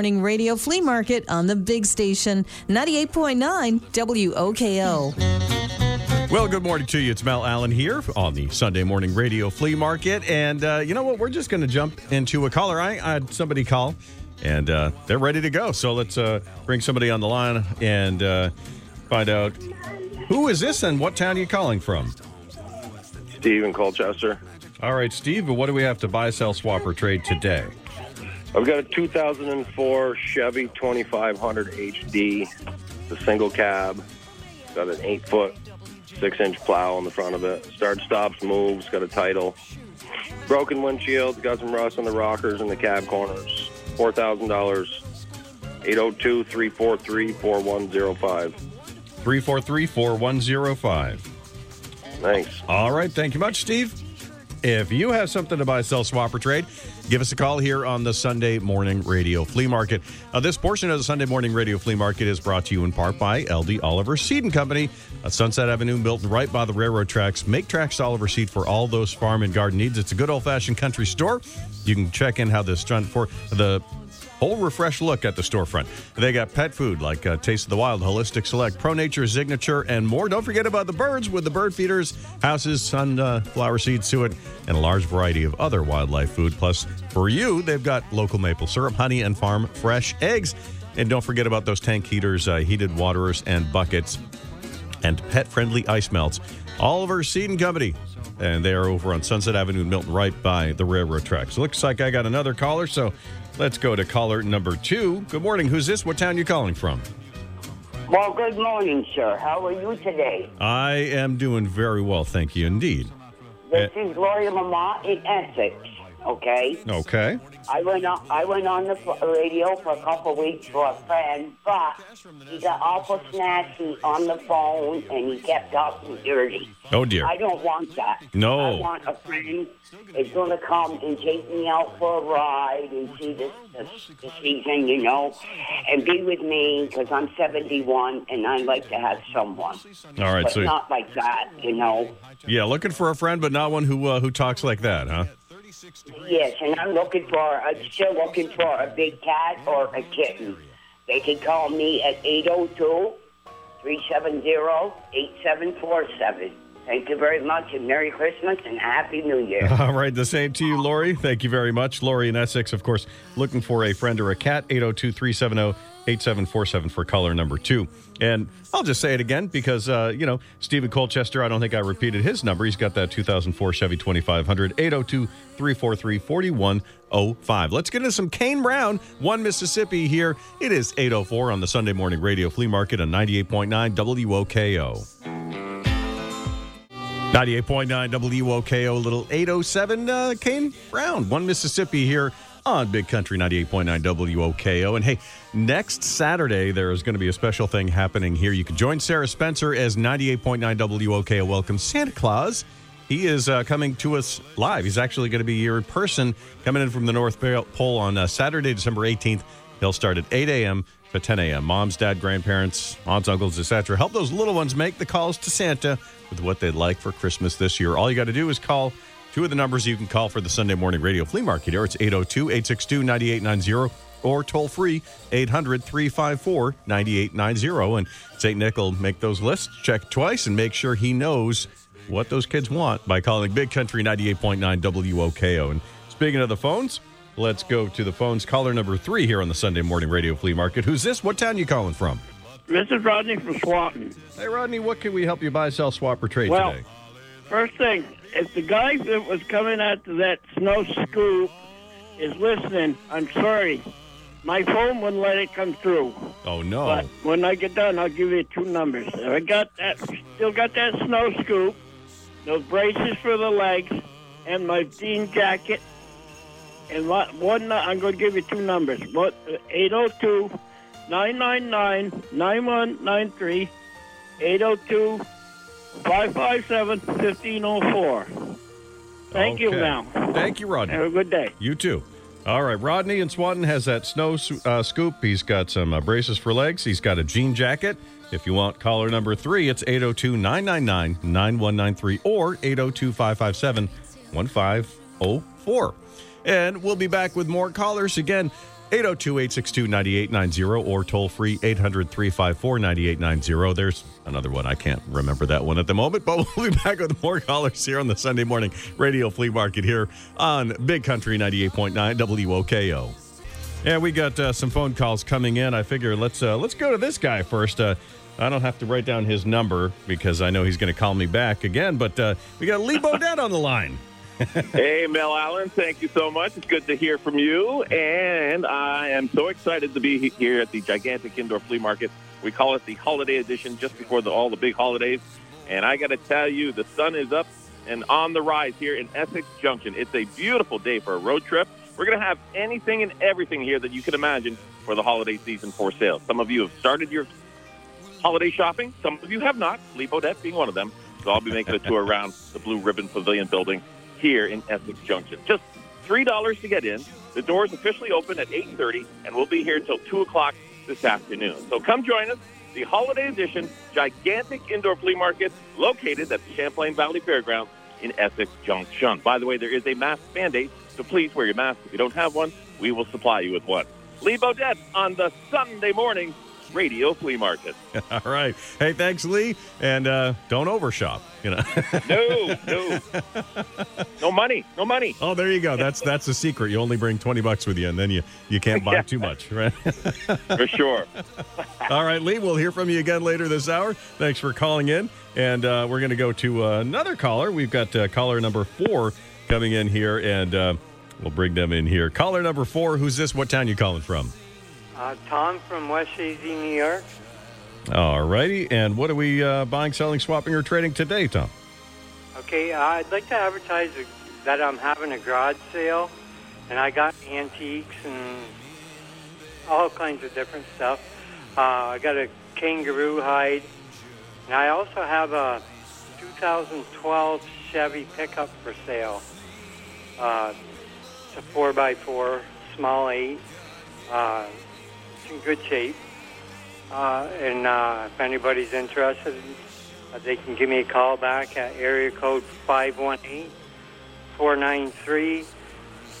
Morning Radio Flea Market on the big station 98.9 WOKO. Well, good morning to you. It's Mel Allen here on the Sunday Morning Radio Flea Market. And uh, you know what? We're just going to jump into a caller. I, I had somebody call, and uh, they're ready to go. So let's uh, bring somebody on the line and uh, find out who is this and what town are you calling from? Steve in Colchester. All right, Steve, what do we have to buy, sell, swap, or trade today? I've got a 2004 Chevy 2500 HD, the single cab. Got an eight foot, six inch plow on the front of it. Start, stops, moves. Got a title. Broken windshield. Got some rust on the rockers and the cab corners. Four thousand dollars. 802-343-4105. 343-4105. Thanks. All right. Thank you much, Steve. If you have something to buy, sell, swap, or trade, give us a call here on the Sunday Morning Radio Flea Market. Uh, this portion of the Sunday Morning Radio Flea Market is brought to you in part by LD Oliver Seed and Company, a Sunset Avenue built right by the railroad tracks. Make tracks Oliver Seed for all those farm and garden needs. It's a good old fashioned country store. You can check in how this done for the whole refresh look at the storefront. They got pet food like uh, Taste of the Wild, Holistic Select, Pro Nature, Signature, and more. Don't forget about the birds with the bird feeders, houses, sunflower seeds, seed suet, and a large variety of other wildlife food. Plus, for you, they've got local maple syrup, honey, and farm fresh eggs. And don't forget about those tank heaters, uh, heated waterers, and buckets, and pet friendly ice melts. Oliver Seed and Company. And they are over on Sunset Avenue in Milton, right by the railroad tracks. Looks like I got another caller, so let's go to caller number two. Good morning. Who's this? What town are you calling from? Well, good morning, sir. How are you today? I am doing very well, thank you indeed. This is Gloria Lamont in Essex. Okay. Okay. I went on. I went on the radio for a couple of weeks for a friend, but he got awful snatchy on the phone and he kept talking dirty. Oh dear. I don't want that. No. I want a friend that's going to come and take me out for a ride and see the, the, the season, you know, and be with me because I'm 71 and I like to have someone. All right. But So not like that, you know. yeah, looking for a friend, but not one who uh, who talks like that, huh? Yes, and I'm looking for, I'm still looking for a big cat or a kitten. They can call me at 802 370 8747. Thank you very much, and Merry Christmas and Happy New Year. All right, the same to you, Lori. Thank you very much. Lori in Essex, of course, looking for a friend or a cat, 802 370 8747 for caller number two. And I'll just say it again because, uh, you know, Stephen Colchester, I don't think I repeated his number. He's got that 2004 Chevy 2500, 802 343 4105. Let's get into some Kane Brown, one Mississippi here. It is 804 on the Sunday morning radio flea market on 98.9 WOKO. 98.9 WOKO, little 807 uh, Kane Brown, one Mississippi here on Big Country 98.9 WOKO. And hey, next Saturday, there is going to be a special thing happening here. You can join Sarah Spencer as 98.9 WOKO welcomes Santa Claus. He is uh, coming to us live. He's actually going to be here in person, coming in from the North Pole on uh, Saturday, December 18th. He'll start at 8 a.m. to 10 a.m. Moms, dad, grandparents, aunts, uncles, etc. Help those little ones make the calls to Santa with what they'd like for Christmas this year. All you got to do is call two of the numbers you can call for the Sunday morning radio flea market here. It's 802 862 9890 or toll free 800 354 9890. And St. Nick will make those lists, check twice, and make sure he knows what those kids want by calling Big Country 98.9 WOKO. And speaking of the phones, let's go to the phones. Caller number three here on the Sunday morning radio flea market. Who's this? What town you calling from? This is Rodney from Swanton. Hey, Rodney, what can we help you buy, sell, swap, or trade Well, today? first thing, if the guy that was coming out to that snow scoop is listening, I'm sorry. My phone wouldn't let it come through. Oh, no. But when I get done, I'll give you two numbers. I got that, still got that snow scoop, those braces for the legs, and my jean jacket. And what, one, I'm going to give you two numbers. What, 802 999 9193 802 557 1504. Thank you, Okay. Mel. Thank you, Rodney. Have a good day. You too. All right, Rodney and Swanton has that snow uh, scoop. He's got some uh, braces for legs. He's got a jean jacket. If you want caller number three, it's 802 999 9193 or 802 557 1504. And we'll be back with more callers. Again, 802 862 9890 or toll free 800 354 9890. There's another one. I can't remember that one at the moment, but we'll be back with more callers here on the Sunday morning radio flea market here on Big Country 98.9 WOKO. Yeah, we got uh, some phone calls coming in. I figure let's uh, let's go to this guy first. Uh, I don't have to write down his number because I know he's going to call me back again. But uh, we got Lee Bodette on the line. hey, Mel Allen, thank you so much. It's good to hear from you. And I am so excited to be here at the gigantic indoor flea market. We call it the holiday edition just before the, all the big holidays. And I got to tell you, the sun is up and on the rise here in Essex Junction. It's a beautiful day for a road trip. We're going to have anything and everything here that you can imagine for the holiday season for sale. Some of you have started your holiday shopping. Some of you have not, Lee Bodette being one of them. So I'll be making a tour around the Blue Ribbon Pavilion building here in Essex Junction. Just $3 to get in. The doors officially open at 8.30, and we'll be here until 2 o'clock this afternoon. So come join us. The holiday edition gigantic indoor flea market located at the Champlain Valley Fairgrounds in Essex Junction. By the way, there is a mask mandate, so please wear your mask. If you don't have one, we will supply you with one. Lee Bodette on the Sunday morning Radio Flea Market. All right. Hey, thanks, Lee. And uh, don't overshop. You know. no, no, no money, no money. Oh, there you go. That's that's the secret. You only bring twenty bucks with you, and then you you can't buy too much, right? for sure. All right, Lee. We'll hear from you again later this hour. Thanks for calling in, and uh, we're going to go to uh, another caller. We've got uh, caller number four coming in here, and uh, we'll bring them in here. Caller number four. Who's this? What town you calling from? Uh, Tom from West Chazy, New York. All righty. And what are we uh, buying, selling, swapping, or trading today, Tom? Okay, uh, I'd like to advertise that I'm having a garage sale, and I got antiques and all kinds of different stuff. Uh, I got a kangaroo hide, and I also have a 2012 Chevy pickup for sale. Uh, it's a 4x4, small 8. Uh, in good shape. Uh, and uh, if anybody's interested, uh, they can give me a call back at area code 518 493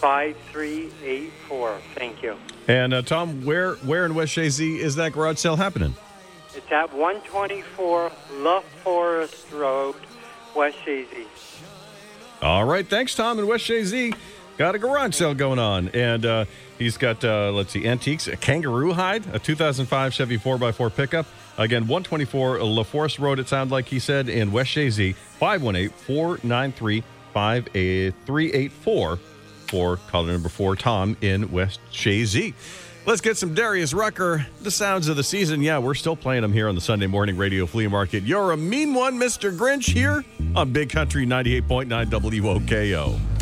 5384. Thank you. And uh, Tom, where where in West Chazy is that garage sale happening? It's at 124 La Forest Road, West Chazy. All right. Thanks, Tom, in West Chazy. Got a garage sale going on. And uh, he's got, uh, let's see, antiques, a kangaroo hide, a 2005 Chevy 4x4 pickup. Again, 124 La Forest Road, it sounded like he said, in West Chazy, 518 493 5384 for caller number four, Tom, in West Chazy. Let's get some Darius Rucker. The sounds of the season. Yeah, we're still playing them here on the Sunday morning radio flea market. You're a mean one, Mr. Grinch, here on Big Country 98.9 WOKO.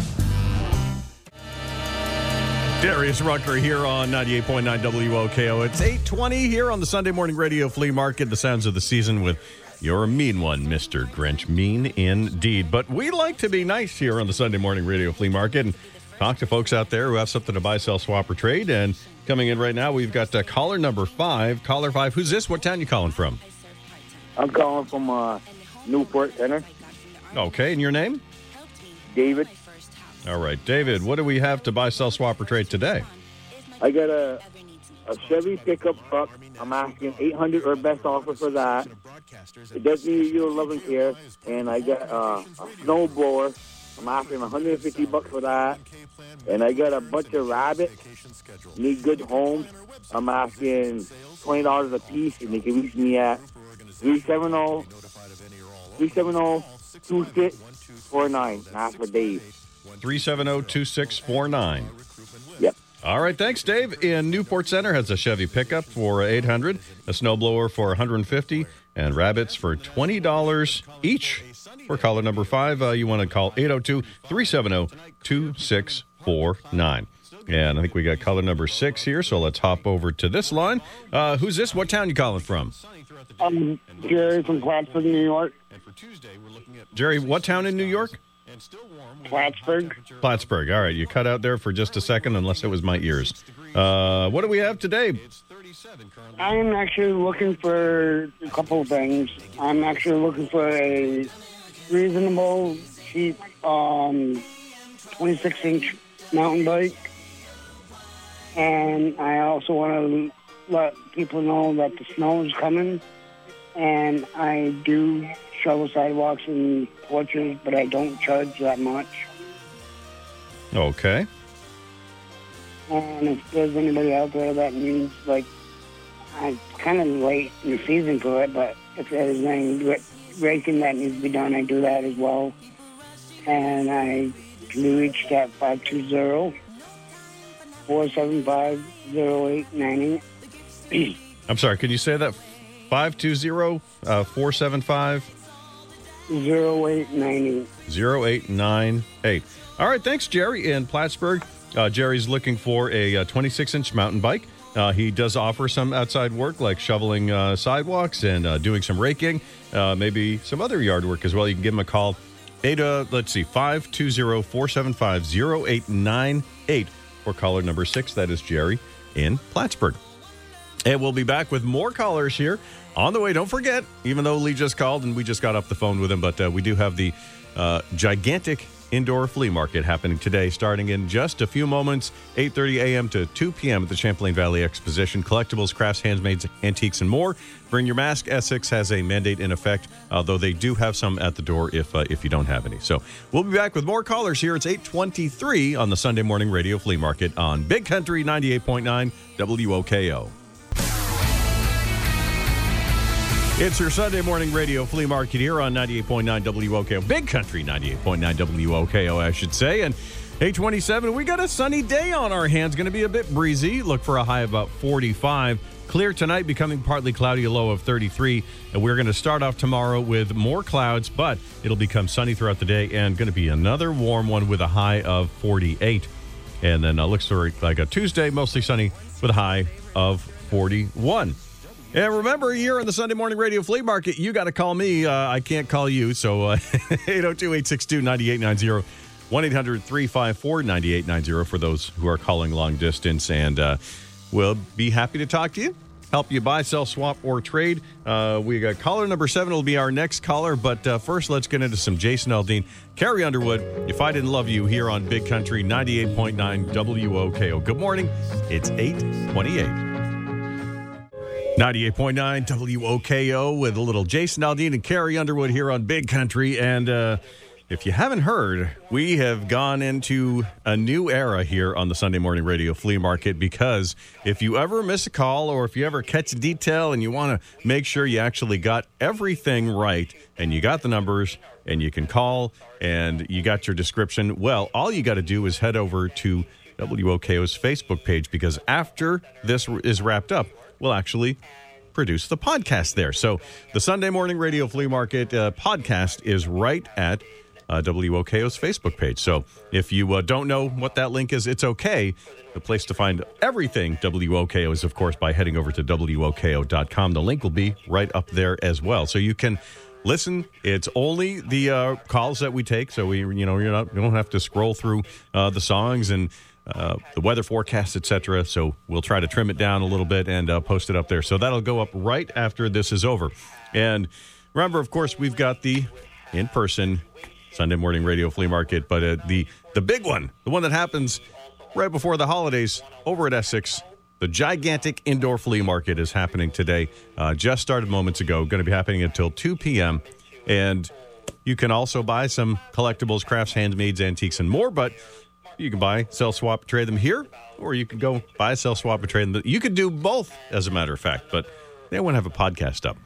Darius Rucker here on 98.9 WOKO. It's 820 here on the Sunday morning radio flea market. The sounds of the season with You're a mean one, Mr. Grinch. Mean indeed. But we like to be nice here on the Sunday morning radio flea market and talk to folks out there who have something to buy, sell, swap, or trade. And coming in right now, we've got uh, caller number five. Caller five. Who's this? What town you calling from? I'm calling from uh, Newport Center. Okay, and your name? David. All right, David. What do we have to buy, sell, swap, or trade today? I got a a Chevy pickup truck. I'm asking 800 or best offer for that. It does need your loving care, and I got uh, a snow blower. I'm asking 150 bucks for that, and I got a bunch of rabbits. Need good homes. I'm asking twenty dollars a piece, and they can reach me at 370 370 2649. Ask for Dave. 370 2649. Yep. All right, thanks, Dave. In Newport Center has a Chevy pickup for 800, a snowblower for 150, and rabbits for $20 each. For caller number five, uh, you want to call 802-370-2649. And I think we got caller number six here, so let's hop over to this line. Uh, who's this? What town you calling from? I'm Jerry from Plattsburgh, New York. Jerry, what town in New York? Plattsburgh. Plattsburgh. All right, you cut out there for just a second, unless it was my ears. Uh, what do we have today? I'm actually looking for a couple of things. I'm actually looking for a reasonable, cheap, um, 26 inch mountain bike. And I also want to let people know that the snow is coming. And I do shovel sidewalks and porches, but I don't charge that much. Okay. And if there's anybody out there that needs, like, I'm kind of late in the season for it, but if there's any ra- raking that needs to be done, I do that as well. And I can be reached at 520 475 0898. I'm sorry, can you say that? 520 uh, 475 0898. 0898. All right, thanks, Jerry in Plattsburgh. Uh, Jerry's looking for a 26 inch mountain bike. Uh, he does offer some outside work like shoveling uh, sidewalks and uh, doing some raking, uh, maybe some other yard work as well. You can give him a call. Uh, let's see, 520 475 0898 for caller number six. That is Jerry in Plattsburgh. And we'll be back with more callers here on the way. Don't forget, even though Lee just called and we just got off the phone with him, but uh, we do have the uh, gigantic indoor flea market happening today, starting in just a few moments, 8:30 a.m. to 2 p.m. at the Champlain Valley Exposition. Collectibles, crafts, handmaids, antiques, and more. Bring your mask. Essex has a mandate in effect, although they do have some at the door if uh, if you don't have any. So we'll be back with more callers here. It's 8:23 on the Sunday Morning Radio Flea Market on Big Country 98.9 WOKO. It's your Sunday morning radio flea market here on 98.9 WOKO. Big Country 98.9 WOKO, I should say. And 827, we got a sunny day on our hands. Going to be a bit breezy. Look for a high about 45. Clear tonight, becoming partly cloudy, a low of 33. And we're going to start off tomorrow with more clouds, but it'll become sunny throughout the day and going to be another warm one with a high of 48. And then uh, looks like a Tuesday, mostly sunny with a high of 41. And remember, here on the Sunday Morning Radio Flea Market, you got to call me. Uh, I can't call you. So 802 862 9890. 1 800 354 9890 for those who are calling long distance. And uh, we'll be happy to talk to you, help you buy, sell, swap, or trade. Uh, we got caller number seven will be our next caller. But uh, first, let's get into some Jason Aldean, Carrie Underwood. If I didn't love you here on Big Country 98.9 WOKO. Good morning. It's 828. 98.9 WOKO with a little Jason Aldean and Carrie Underwood here on Big Country. And uh, if you haven't heard, we have gone into a new era here on the Sunday Morning Radio Flea Market because if you ever miss a call or if you ever catch a detail and you want to make sure you actually got everything right and you got the numbers and you can call and you got your description, well, all you got to do is head over to WOKO's Facebook page because after this is wrapped up, we'll actually produce the podcast there. So the Sunday Morning Radio Flea Market uh, podcast is right at uh, WOKO's Facebook page. So if you uh, don't know what that link is, it's okay. The place to find everything WOKO is, of course, by heading over to WOKO.com. The link will be right up there as well. So you can listen. It's only the uh, calls that we take. So we, you know, you're not, you don't have to scroll through uh, the songs and uh, the weather forecast, etc. So we'll try to trim it down a little bit and uh, post it up there. So that'll go up right after this is over. And remember, of course, we've got the in-person Sunday morning radio flea market, but uh, the the big one, the one that happens right before the holidays over at Essex. The gigantic indoor flea market is happening today. Uh, just started moments ago. Going to be happening until 2 p.m. And you can also buy some collectibles, crafts, handmaids, antiques, and more. But you can buy, sell, swap, trade them here, or you can go buy, sell, swap, and trade them. You could do both, as a matter of fact, but they won't have a podcast up.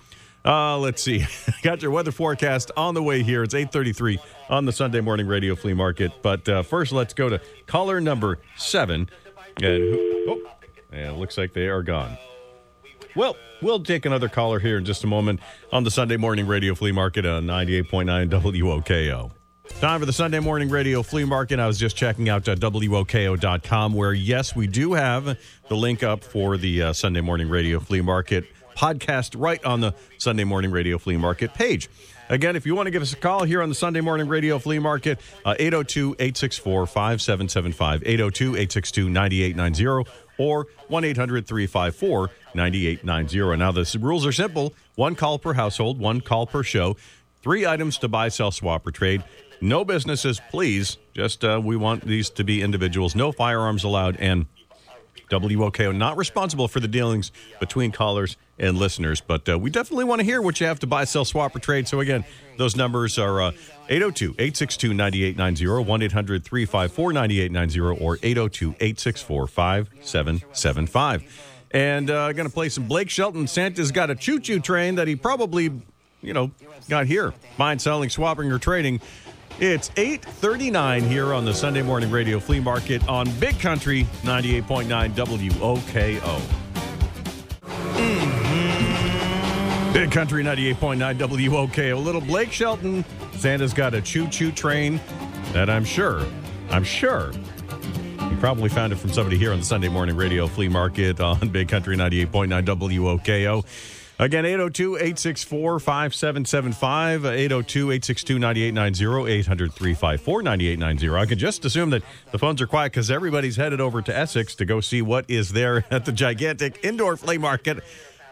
Uh, let's see. Got your weather forecast on the way here. It's 833 on the Sunday morning radio flea market. But uh, first, let's go to caller number seven. And oh, and it looks like they are gone. Well, we'll take another caller here in just a moment on the Sunday morning radio flea market on 98.9 WOKO. Time for the Sunday morning radio flea market. I was just checking out uh, WOKO.com, where, yes, we do have the link up for the uh, Sunday morning radio flea market podcast right on the Sunday morning radio flea market page. Again, if you want to give us a call here on the Sunday morning radio flea market, 802 864 5775, 802 862 9890, or 1 800 354 9890. Now, the rules are simple one call per household, one call per show, three items to buy, sell, swap, or trade. No businesses, please. Just uh, we want these to be individuals. No firearms allowed, and WOKO. Not responsible for the dealings between callers and listeners, but uh, we definitely want to hear what you have to buy, sell, swap, or trade. So, again, those numbers are uh, 802 862 9890, 1 800 354 9890, or 802 864 5775. And uh, going to play some Blake Shelton. Santa's got a choo choo train that he probably, you know, got here. Buying, selling, swapping, or trading. It's 8:39 here on the Sunday Morning Radio Flea Market on Big Country 98.9 WOKO. Mm-hmm. Big Country 98.9 WOKO. Little Blake Shelton. Santa's got a choo-choo train that I'm sure, I'm sure you probably found it from somebody here on the Sunday Morning Radio Flea Market on Big Country 98.9 WOKO. Again, 802 864 5775, 802 862 9890, 800 354 9890. I can just assume that the phones are quiet because everybody's headed over to Essex to go see what is there at the gigantic indoor flea market.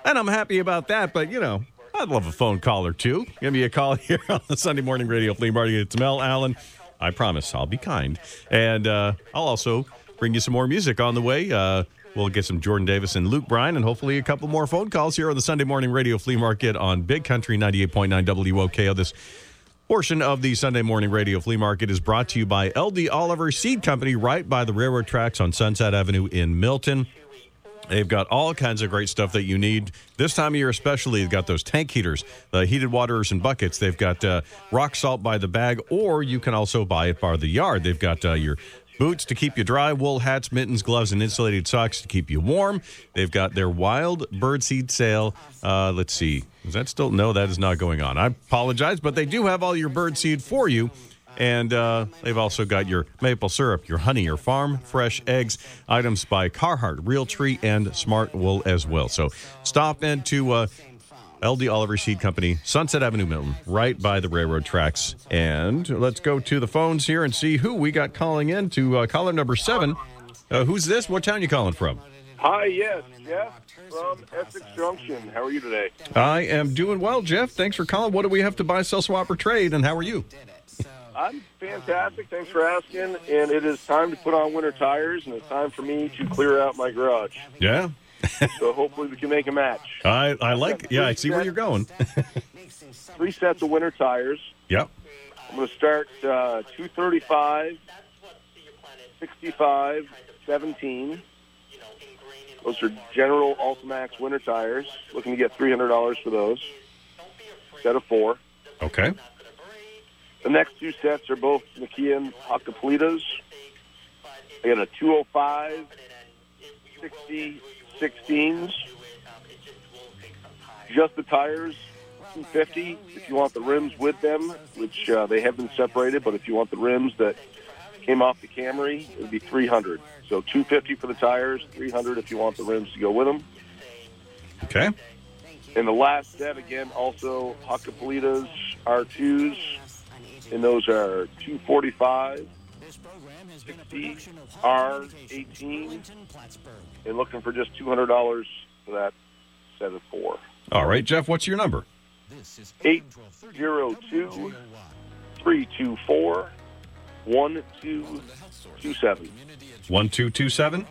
And I'm happy about that, but you know, I'd love a phone call or two. Give me a call here on the Sunday Morning Radio Flea Market. It's Mel Allen. I promise I'll be kind. And uh, I'll also bring you some more music on the way. Uh, we'll get some Jordan Davis and Luke Bryan, and hopefully a couple more phone calls here on the Sunday Morning Radio Flea Market on Big Country 98.9 WOKO. This portion of the Sunday Morning Radio Flea Market is brought to you by LD Oliver Seed Company, right by the railroad tracks on Sunset Avenue in Milton. They've got all kinds of great stuff that you need this time of year, especially. They've got those tank heaters, the heated waterers and buckets. They've got uh, rock salt by the bag, or you can also buy it by the yard. They've got uh, your boots to keep you dry, wool hats, mittens, gloves, and insulated socks to keep you warm. They've got their wild birdseed sale. Uh, let's see, is that still? No, that is not going on. I apologize, but they do have all your birdseed for you. And uh, they've also got your maple syrup, your honey, your farm fresh eggs, items by Carhartt, Realtree, and Smart Wool as well. So stop into uh, LD Oliver Seed Company, Sunset Avenue, Milton, right by the railroad tracks. And let's go to the phones here and see who we got calling in to uh, caller number seven. Uh, who's this? What town you calling from? Hi, yes, Jeff from Essex Junction. How are you today? I am doing well, Jeff. Thanks for calling. What do we have to buy, sell, swap, or trade? And how are you? I'm fantastic. Thanks for asking. And it is time to put on winter tires, and it's time for me to clear out my garage. Yeah. so hopefully we can make a match. I, I like, yeah, I see where you're going. Three sets of winter tires. Yep. I'm going to start uh, 235, 65, 17. Those are General Altimax winter tires. Looking to get $300 for those. Set of four. Okay. The next two sets are both Nokian Hakkapeliittas. I got a 205, 60, 16s. Just the tires, 250. If you want the rims with them, which uh, they have been separated, but if you want the rims that came off the Camry, it would be 300. So 250 for the tires, 300 if you want the rims to go with them. Okay. And the last set, again, also Hakkapeliittas R2s, and those are 245, 60, R18, and looking for just $200 for that set of four. All right, Jeff, what's your number? 802 324 1227. 1227?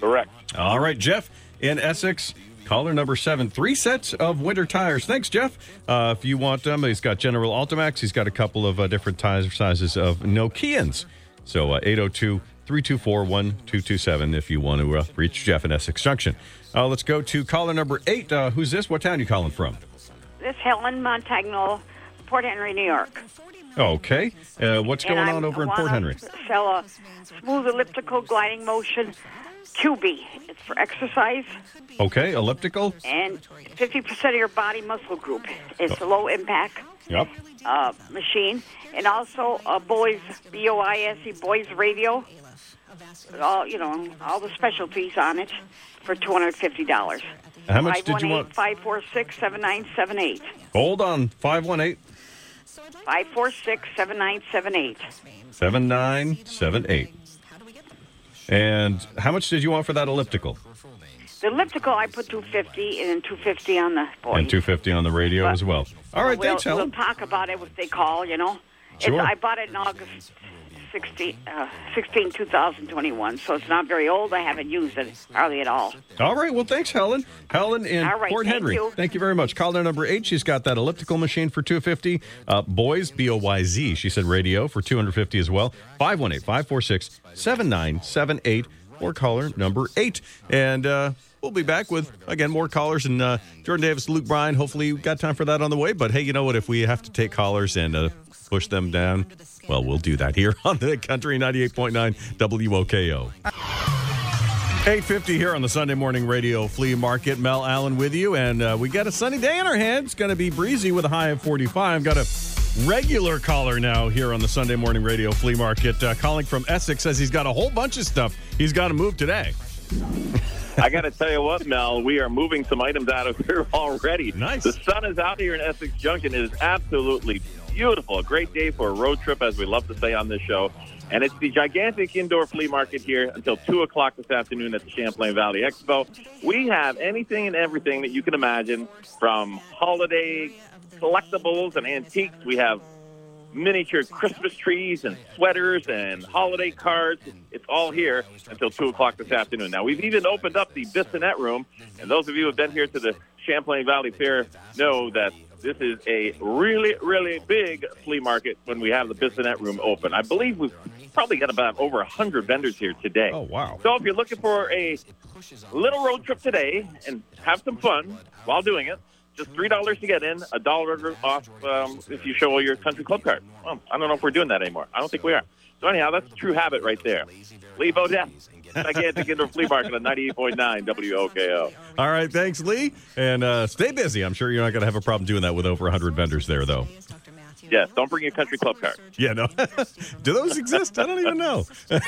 Correct. All right, Jeff in Essex. Caller number seven, three sets of winter tires. Thanks, Jeff. Uh, if you want them, he's got General Altimax. He's got a couple of uh, different tire sizes of Nokians. So uh, 802 324 1227 if you want to uh, reach Jeff in Essex Junction. Uh, let's go to caller number eight. Uh, who's this? What town you calling from? This is Helen Montagnol, Port Henry, New York. Okay. Uh, what's And going on over in Port Henry? Sell a smooth elliptical gliding motion QB. It's for exercise Okay, elliptical. and 50% of your body muscle group. It's a low impact Yep. uh, machine. And also a boys, B O I S E, boys radio. All, you know, all the specialties on it for $250. How much did you want? 546 7978. Hold on. 518 546 7978. 7978. And how much did you want for that elliptical? The elliptical, I put 250 and then 250 on the. And 250 on the radio But- as well. All right, we'll, thanks, Helen. We'll talk about it if they call, you know. Sure. It's, I bought it in August 16, uh, 16 2021, so it's not very old. I haven't used it hardly at all. All right. Well, thanks, Helen. Helen in All right, Port thank Henry. you. Thank you very much. Caller number eight. She's got that elliptical machine for 250. Uh, boys, B O Y Z. She said radio for 250 as well. 518 546 7978 or caller number eight. And uh, we'll be back with, again, more callers. And uh, Jordan Davis, Luke Bryan. Hopefully, got time for that on the way. But hey, you know what? If we have to take callers and uh, push them down, well, we'll do that here on the Country 98.9 WOKO. 850 here on the Sunday Morning Radio Flea Market. Mel Allen with you, and uh, we got a sunny day in our hands. It's going to be breezy with a high of 45. Got a regular caller now here on the Sunday Morning Radio Flea Market. Uh, calling from Essex says he's got a whole bunch of stuff he's got to move today. I got to tell you what, Mel, we are moving some items out of here already. Nice. The sun is out here in Essex Junction. It is absolutely beautiful. A great day for a road trip, as we love to say on this show. And it's the gigantic indoor flea market here until 2 o'clock this afternoon at the Champlain Valley Expo. We have anything and everything that you can imagine from holiday collectibles and antiques. We have miniature Christmas trees and sweaters and holiday cards. It's all here until 2 o'clock this afternoon. Now, we've even opened up the Bissonnet Room, and those of you who have been here to the Champlain Valley Fair know that this is a really, really big flea market when we have the Bissonnet Room open. I believe we've probably got about over 100 vendors here today. Oh, wow. So if you're looking for a little road trip today and have some fun while doing it, just three dollars to get in, a dollar off um, if you show your country club card. Well, I don't know if we're doing that anymore. I don't think we are. So anyhow, that's a true habit right there. Lee Bodette, gigantic indoor flea market on 98.9 WOKO. All right. Thanks, Lee. And uh, stay busy. I'm sure you're not going to have a problem doing that with over 100 vendors there, though. Yes, don't bring your country club card. Yeah, no. Do those exist? I don't even know.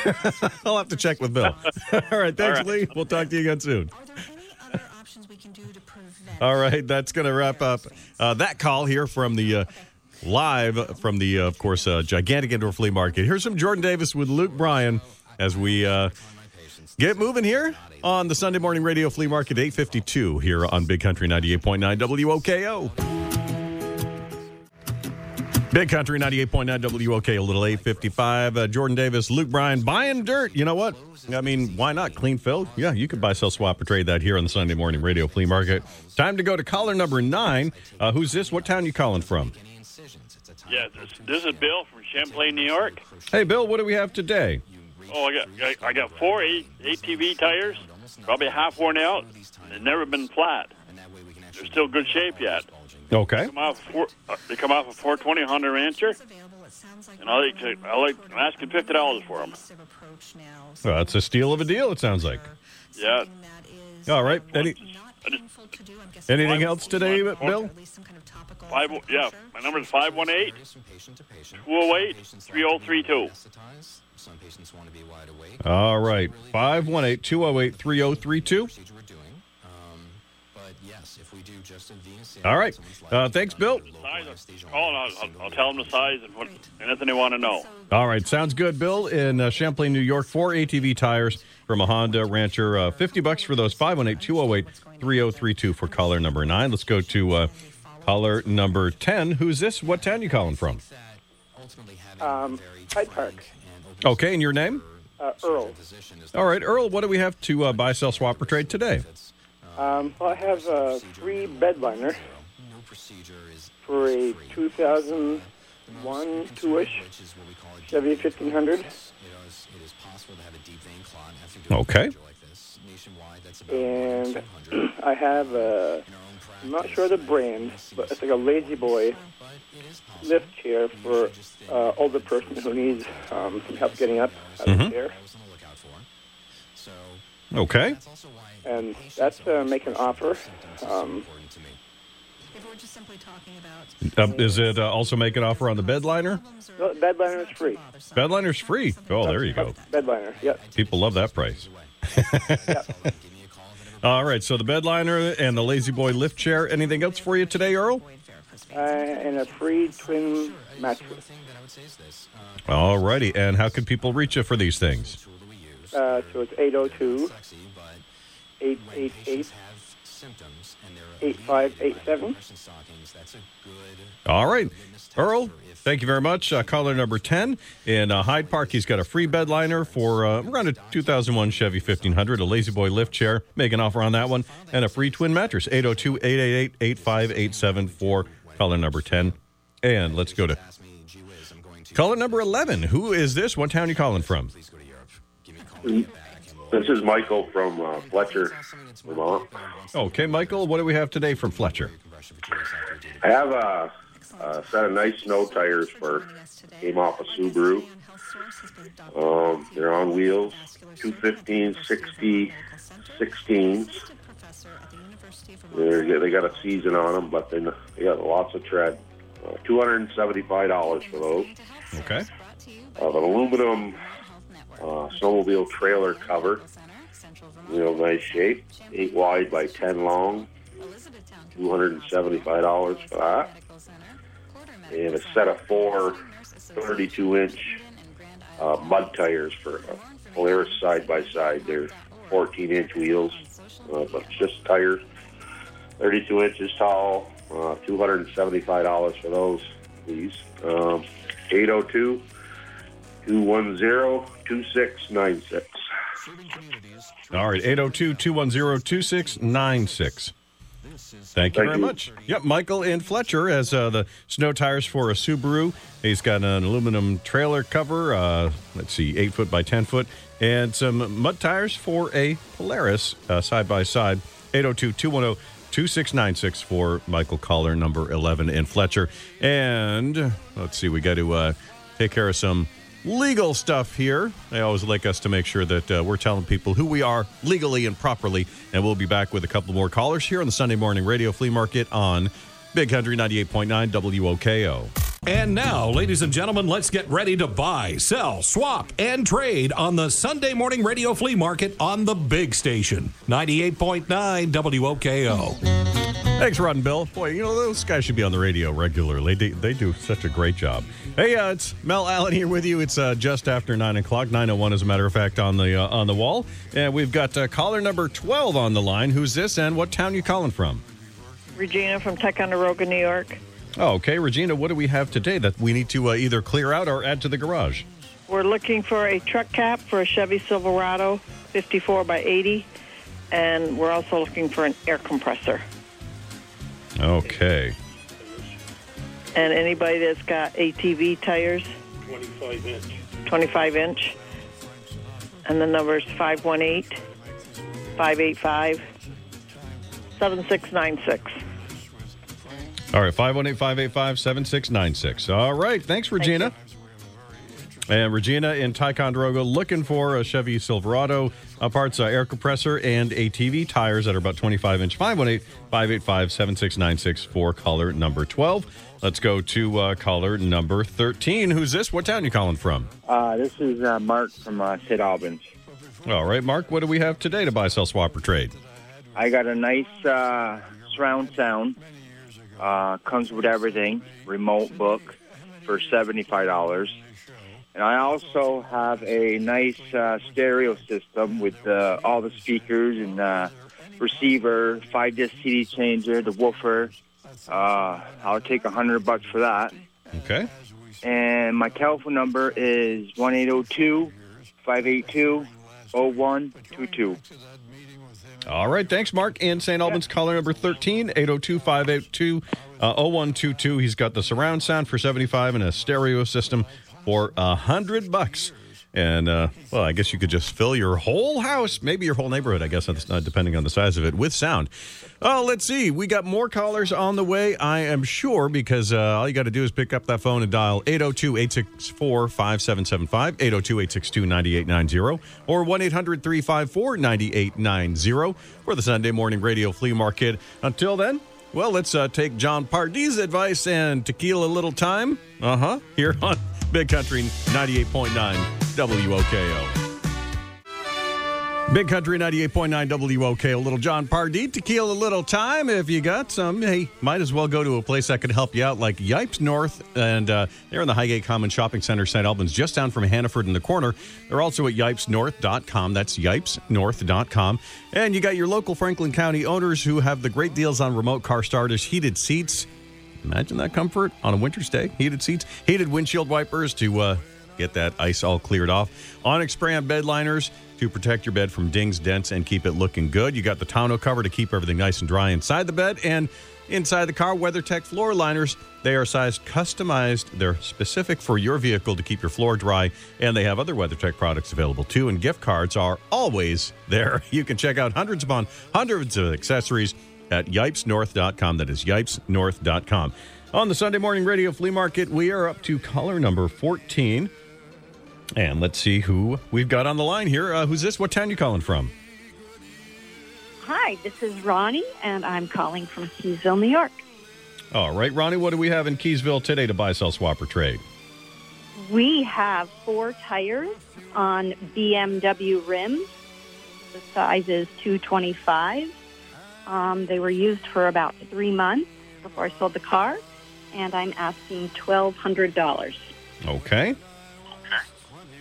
I'll have to check with Bill. All right. Thanks, All right. Lee. We'll talk to you again soon. All right, that's going to wrap up uh, that call here from the uh, live from the, uh, of course, uh, gigantic indoor flea market. Here's some Jordan Davis with Luke Bryan as we uh, get moving here on the Sunday morning radio flea market 852 here on Big Country 98.9 WOKO. Big Country 98.9 WOK, a little 855. Uh, Jordan Davis, Luke Bryan, buying dirt. You know what? I mean, why not? Clean fill? Yeah, you could buy, sell, swap, or trade that here on the Sunday morning radio flea market. Time to go to caller number nine. Uh, who's this? What town you calling from? Yeah, this, this is Bill from Champlain, New York. Hey, Bill, what do we have today? Oh, I got I, I got four eight, ATV tires, probably half worn out. They've never been flat. They're still good shape yet. Okay. Come off four, uh, they come off a 420 Honda Rancher, and I like to, I like I'm asking fifty dollars for them. Well, it's a steal of a deal, it sounds like. Yeah. All right. Any, just, anything else today, Bill? Five, yeah, my number is 518 208 3032. All right. 518 208 3032. All right. Uh, thanks, Bill. Size, call and I'll, I'll, I'll tell them the size and what, anything they want to know. All right, sounds good, Bill. In uh, Champlain, New York, four ATV tires from a Honda Rancher. Uh, 50 bucks for those. 518 208 3032 for caller number nine. Let's go to uh, caller number 10. Who's this? What town you calling from? Um, Hyde Park. Okay, and your name? Uh, Earl. All right, Earl, what do we have to uh, buy, sell, swap, or trade today? Um, I have a free bedliner for a 2001 two-ish Chevy 1500. Okay. And I have a, I'm not sure the brand, but it's like a La-Z-Boy lift chair for uh, older person who needs um, some help getting up out of the chair. Okay. And that's uh, make an offer. Um, Uh, is it uh, also make an offer on the bedliner? no, bedliner is free. Bedliner's free. Oh, there you go. Bedliner, yep. People love that price. All right, so the bedliner and the La-Z-Boy lift chair. Anything else for you today, Earl? Uh, and a free twin mattress. All righty, and how can people reach you for these things? Uh, so it's 802 888 8587. All right. Earl, thank you very much. Uh, caller number 10 in uh, Hyde Park. He's got a free bed liner for uh, around a 2001 Chevy 1500, a La-Z-Boy lift chair. Make an offer on that one. And a free twin mattress, 802 888 8587 for caller number 10. And let's go to caller number 11. Who is this? What town you calling from? This is Michael from uh, Fletcher, Vermont. Okay, Michael, what do we have today from Fletcher? I have a, a set of nice snow tires for came off a Subaru. Um, they're on wheels, 215, 60, 16s. They're, they got a season on them, but they, they got lots of tread. Uh, $275 for those. Okay. Uh, an aluminum uh, snowmobile trailer cover. Real nice shape. 8 wide by 10 long. $275 for that. And a set of four 32 inch uh, mud tires for Polaris side by side. They're 14 inch wheels, uh, but just tires. 32 inches tall. Uh, $275 for those, please. Um, 802 210 2696. All right, 802 210 2696. Thank you Thank very you. much. Yep, Michael in Fletcher has uh, the snow tires for a Subaru. He's got an aluminum trailer cover, uh, let's see, 8 foot by 10 foot, and some mud tires for a Polaris uh, side by side. 802 210 2696 for Michael Collar, number 11 in Fletcher. And let's see, we got to uh, take care of some legal stuff here. They always like us to make sure that uh, we're telling people who we are legally and properly. And we'll be back with a couple more callers here on the Sunday Morning Radio Flea Market on Big Country 98.9 WOKO. And now, ladies and gentlemen, let's get ready to buy, sell, swap, and trade on the Sunday morning radio flea market on the big station, 98.9 WOKO. Thanks, Rod and Bill. Boy, you know, those guys should be on the radio regularly. They, they do such a great job. Hey, uh, it's Mel Allen here with you. It's uh, just after 9 o'clock, 9.01 as a matter of fact, on the uh, on the wall. And we've got uh, caller number 12 on the line. Who's this and what town you calling from? Regina from Ticonderoga, New York. Oh, okay. Regina, what do we have today that we need to uh, either clear out or add to the garage? We're looking for a truck cap for a Chevy Silverado 54 by 80, and we're also looking for an air compressor. Okay. And anybody that's got ATV tires, 25 inch. 25 inch, and the number is 518 585 7696. All right, 518 585 7696. All right. Thanks, Regina. And Regina in Ticonderoga looking for a Chevy Silverado uh, parts, uh, air compressor, and ATV tires that are about 25 inch. 518 585 7696 for caller number 12. Let's go to uh, caller number 13. Who's this? What town you calling from? Uh, this is uh, Mark from uh, St. Albans. All right, Mark, what do we have today to buy, sell, swap, or trade? I got a nice uh, surround sound. Uh, comes with everything, remote book for $75. And I also have a nice uh, stereo system with uh, all the speakers and uh, receiver, five disc CD changer, the woofer. Uh, I'll take a hundred bucks for that. Okay. And my telephone number is 1802 582 0122 all right, thanks, Mark. In St. Albans, caller number 13, 802 582 uh, 0122. He's got the surround sound for 75 and a stereo system for a 100 bucks. And, uh, well, I guess you could just fill your whole house, maybe your whole neighborhood, I guess, that's not depending on the size of it, with sound. Oh, let's see. We got more callers on the way, I am sure, because uh, all you got to do is pick up that phone and dial 802 864 5775, 802 862 9890, or 1 800 354 9890 for the Sunday Morning Radio Flea Market. Until then, well, let's uh, take John Pardi's advice and tequila a little time. Uh huh. Here on Big Country 98.9 WOKO. Big Country 98.9 WOK. Little John Pardi. Tequila, a little time. If you got some, hey, might as well go to a place that could help you out, like Yipes North. And uh, they're in the Highgate Common Shopping Center, St. Albans, just down from Hannaford in the corner. They're also at yipesnorth.com. That's yipesnorth.com. And you got your local Franklin County owners who have the great deals on remote car starters, heated seats. Imagine that comfort on a winter's day. Heated seats, heated windshield wipers to uh, get that ice all cleared off. Onyx on bed liners to protect your bed from dings, dents, and keep it looking good. You got the tonneau cover to keep everything nice and dry inside the bed. And inside the car, WeatherTech floor liners. They are sized customized. They're specific for your vehicle to keep your floor dry. And they have other WeatherTech products available too. And gift cards are always there. You can check out hundreds upon hundreds of accessories at yipesnorth.com. That is yipesnorth.com. On the Sunday morning radio flea market, we are up to caller number 14. And let's see who we've got on the line here. Uh, who's this? What town you calling from? Hi, this is Ronnie, and I'm calling from Keysville, New York. All right, Ronnie, what do we have in Keysville today to buy, sell, swap, or trade? We have four tires on BMW rims. The size is 225. Um, they were used for about three months before I sold the car, and I'm asking $1,200. Okay.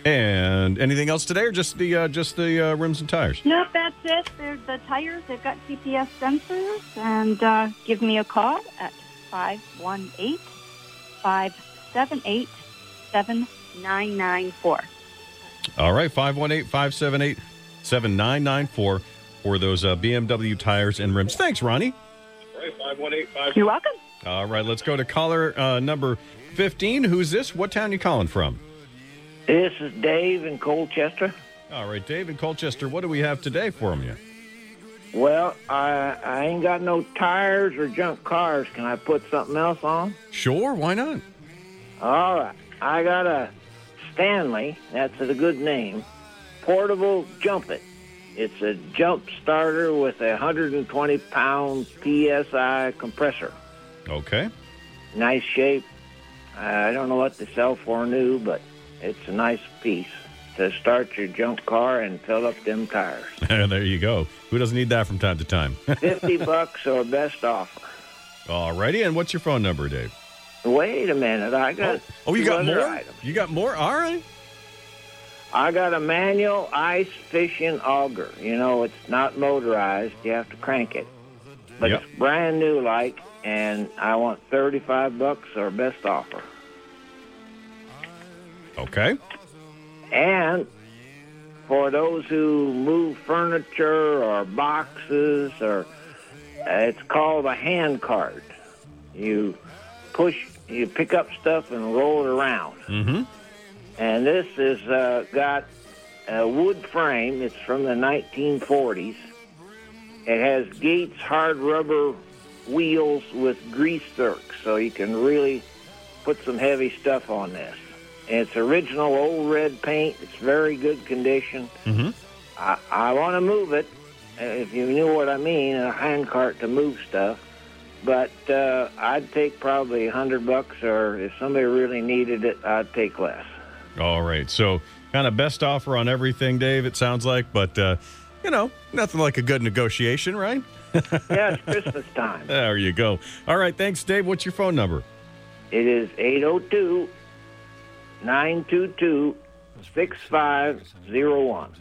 And anything else today, or just the uh, just the uh, rims and tires? Nope, that's it. They're the tires. They've got GPS sensors, and uh, give me a call at 518 578 7994. All right, 518 578 7994 for those uh, BMW tires and rims. Thanks, Ronnie. All right, 518 You're welcome. All right, let's go to caller uh, number 15. Who's this? What town you calling from? This is Dave in Colchester. All right, Dave in Colchester. What do we have today for you? Well, I I ain't got no tires or junk cars. Can I put something else on? Sure, why not? All right. I got a Stanley. That's a good name. Portable Jump It. It's a jump starter with a 120 pound PSI compressor. Okay. Nice shape. I don't know what to sell for new, but it's a nice piece to start your junk car and fill up them tires. there you go. Who doesn't need that from time to time? 50 bucks or best offer. All righty, and what's your phone number, Dave? Wait a minute. I got Oh, oh you got more? items. You got more? All right. I got a manual ice fishing auger. You know, it's not motorized. You have to crank it. But Yep. it's brand new like, and I want 35 bucks or best offer. Okay. And for those who move furniture or boxes or uh, it's called a hand cart. You push, you pick up stuff and roll it around. Mm-hmm. And this is uh, got a wood frame. It's from the 1940s. It has Gates hard rubber wheels with grease zerks, so you can really put some heavy stuff on this. It's original old red paint. It's very good condition. Mm-hmm. I, I want to move it, uh, if you knew what I mean, a hand cart to move stuff. But uh, I'd take probably a hundred bucks, or if somebody really needed it, I'd take less. All right. So, kind of best offer on everything, Dave, it sounds like, but, uh, you know, nothing like a good negotiation, right? yeah, it's Christmas time. There you go. All right. Thanks, Dave. What's your phone number? It is 802 922 6501.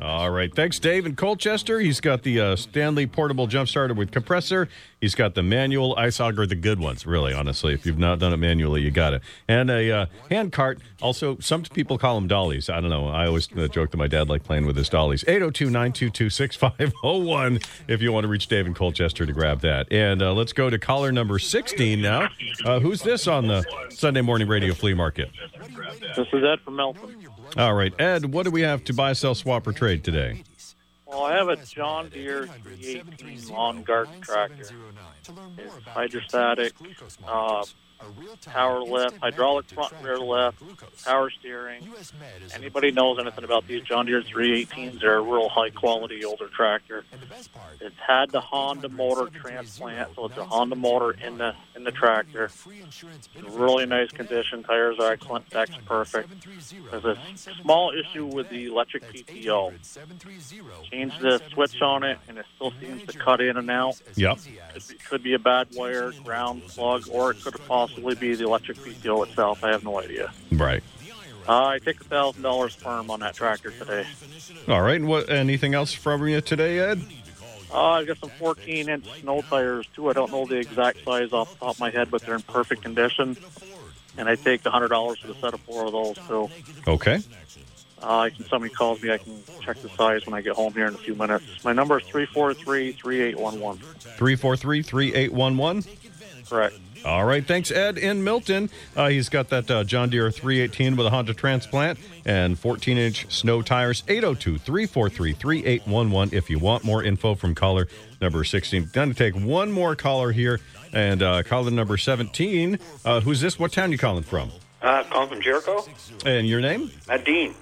All right. Thanks, Dave in Colchester. He's got the uh, Stanley portable jump starter with compressor. He's got the manual ice auger, the good ones, really, honestly. If you've not done it manually, you got it. And a uh, hand cart. Also, some people call them dollies. I don't know. I always uh, joke that my dad liked playing with his dollies. 802 922 6501 if you want to reach Dave in Colchester to grab that. And uh, let's go to caller number 16 now. Uh, who's this on the Sunday morning radio flea market? This is Ed from Milton. All right. Ed, what do we have to buy, sell, swap, or trade today? Well, I have a John Deere 318 lawn garden tractor. It's hydrostatic, uh, power lift, hydraulic front rear lift, power steering. Anybody knows anything about these John Deere 318s? They're a real high quality older tractor. It's had the Honda motor transplant, so it's a Honda motor in the in in the tractor. Really nice condition. Tires are excellent. Deck's perfect. There's a small issue with the electric PTO. Changed the switch on it, and it still seems to cut in and out. Yep. Could be, could be a bad wire, ground plug, or it could have possibly be the electric PTO itself. I have no idea. Right. Uh, I take a thousand dollars firm on that tractor today. All right. And what? Anything else from you today, Ed? Uh, I got some 14 inch snow tires too. I don't know the exact size off the top of my head, but they're in perfect condition. And I take a hundred dollars for the set of four of those too. Okay. Uh, I can, somebody calls me, I can check the size when I get home here in a few minutes. My number is three four three three eight one one. 343 3811. Correct. All right. Thanks, Ed in Milton. Uh, he's got that uh, John Deere 318 with a Honda transplant and 14 inch snow tires. 802 343 3811 if you want more info from caller number 16. Going to take one more caller here. And uh, caller number 17. Uh, who's this? What town you calling from? Uh, calling from Jericho. And your name? Uh, Dean.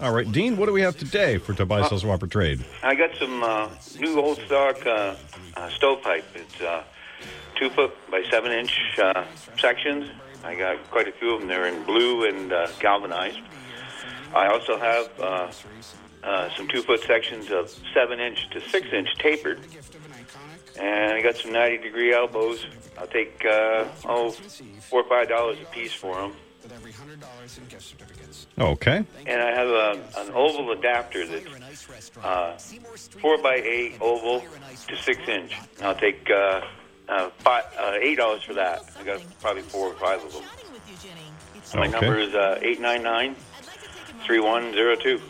All right, Dean, what do we have today for to buy, Uh, sell, swap, or trade? I got some uh, new old stock uh, uh, stovepipe. It's uh, two foot by seven inch uh, sections. I got quite a few of them. They're in blue and uh, galvanized. I also have uh, uh, some two foot sections of seven inch to six inch tapered. And I got some 90 degree elbows. I'll take uh, oh four or five dollars a piece for them. Okay. And I have a, an oval adapter that's uh, four by eight oval to six inch. And I'll take uh, uh, five, uh, eight dollars for that. I got probably four or five of them. And My number is uh, eight nine nine three one zero two.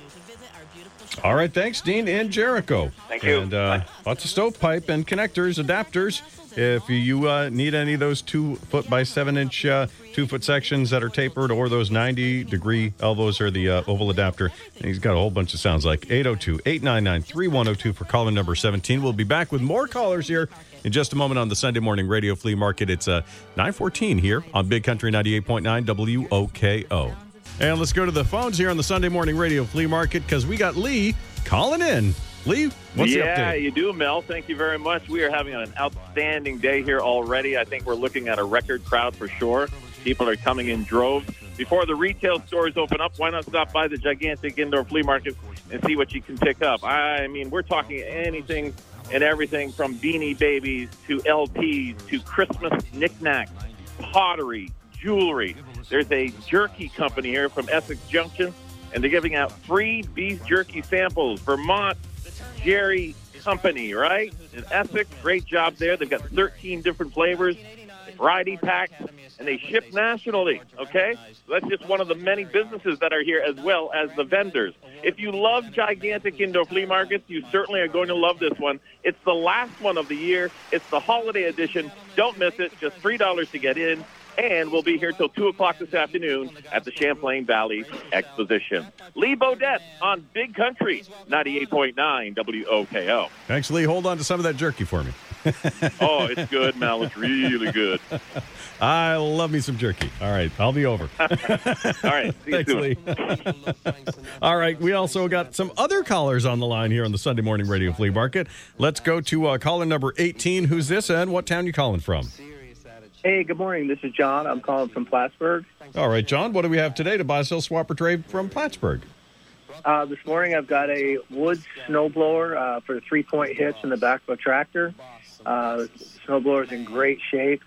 All right, thanks, Dean in Jericho. Thank you. And uh, lots of stovepipe and connectors, adapters. If you uh, need any of those two foot by seven inch, uh, two foot sections that are tapered, or those 90 degree elbows or the uh, oval adapter, and he's got a whole bunch of sounds like 802 899 3102 for caller number 17. We'll be back with more callers here in just a moment on the Sunday morning radio flea market. It's uh, 914 here on Big Country 98.9 WOKO. And let's go to the phones here on the Sunday morning radio flea market because we got Lee calling in. Lee, what's yeah, you do, Mel. Thank you very much. We are having an outstanding day here already. I think we're looking at a record crowd for sure. People are coming in droves. Before the retail stores open up, why not stop by the gigantic indoor flea market and see what you can pick up? I mean, we're talking anything and everything from beanie babies to LPs to Christmas knickknacks, pottery, jewelry. There's a jerky company here from Essex Junction, and they're giving out free beef jerky samples. Vermont Jerky Company, right? In Essex, great job there. They've got 13 different flavors, variety packs, and they ship nationally, okay? That's just one of the many businesses that are here as well as the vendors. If you love gigantic indoor flea markets, you certainly are going to love this one. It's the last one of the year. It's the holiday edition. Don't miss it. Just $3 to get in. And we'll be here till 2 o'clock this afternoon at the Champlain Valley Exposition. Lee Bodette on Big Country, 98.9 WOKO. Thanks, Lee. Hold on to some of that jerky for me. Oh, it's good, Mel. It's really good. I love me some jerky. All right, I'll be over. All right, Thanks, soon. Lee. All right, we also got some other callers on the line here on the Sunday Morning Radio Flea Market. Let's go to uh, caller number 18. Who's this, and what town you calling from? Hey, good morning. This is John. I'm calling from Plattsburgh. All right, John, what do we have today to buy, sell, swap, or trade from Plattsburgh? Uh, this morning, I've got a wood snowblower uh, for a three-point hitch in the back of a tractor. Uh, snowblower's in great shape.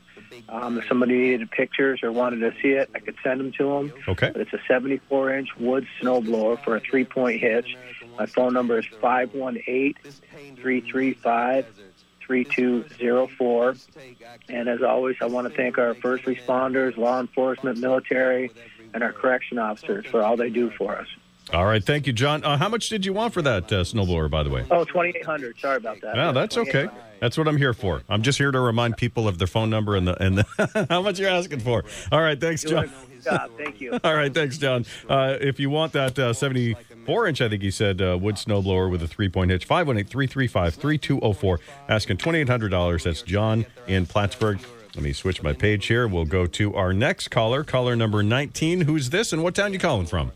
Um, if somebody needed pictures or wanted to see it, I could send them to them. Okay. But it's a 74-inch wood snowblower for a three-point hitch. My phone number is 518-335-3204. And as always, I want to thank our first responders, law enforcement, military, and our correction officers for all they do for us. All right, thank you, John. Uh, how much did you want for that uh, snowblower, by the way? Oh, 2800 Sorry about that. No, that's okay. That's what I'm here for. I'm just here to remind people of their phone number and the and the, how much you're asking for. All right, thanks, John. a good job. Thank you. All right, thanks, John. Uh, if you want that uh, 74 inch, I think he said, uh, wood snowblower with a three point hitch, 518 335 3204, asking $2,800. That's John in Plattsburgh. Let me switch my page here. We'll go to our next caller, caller number 19. Who's this and what town you calling from?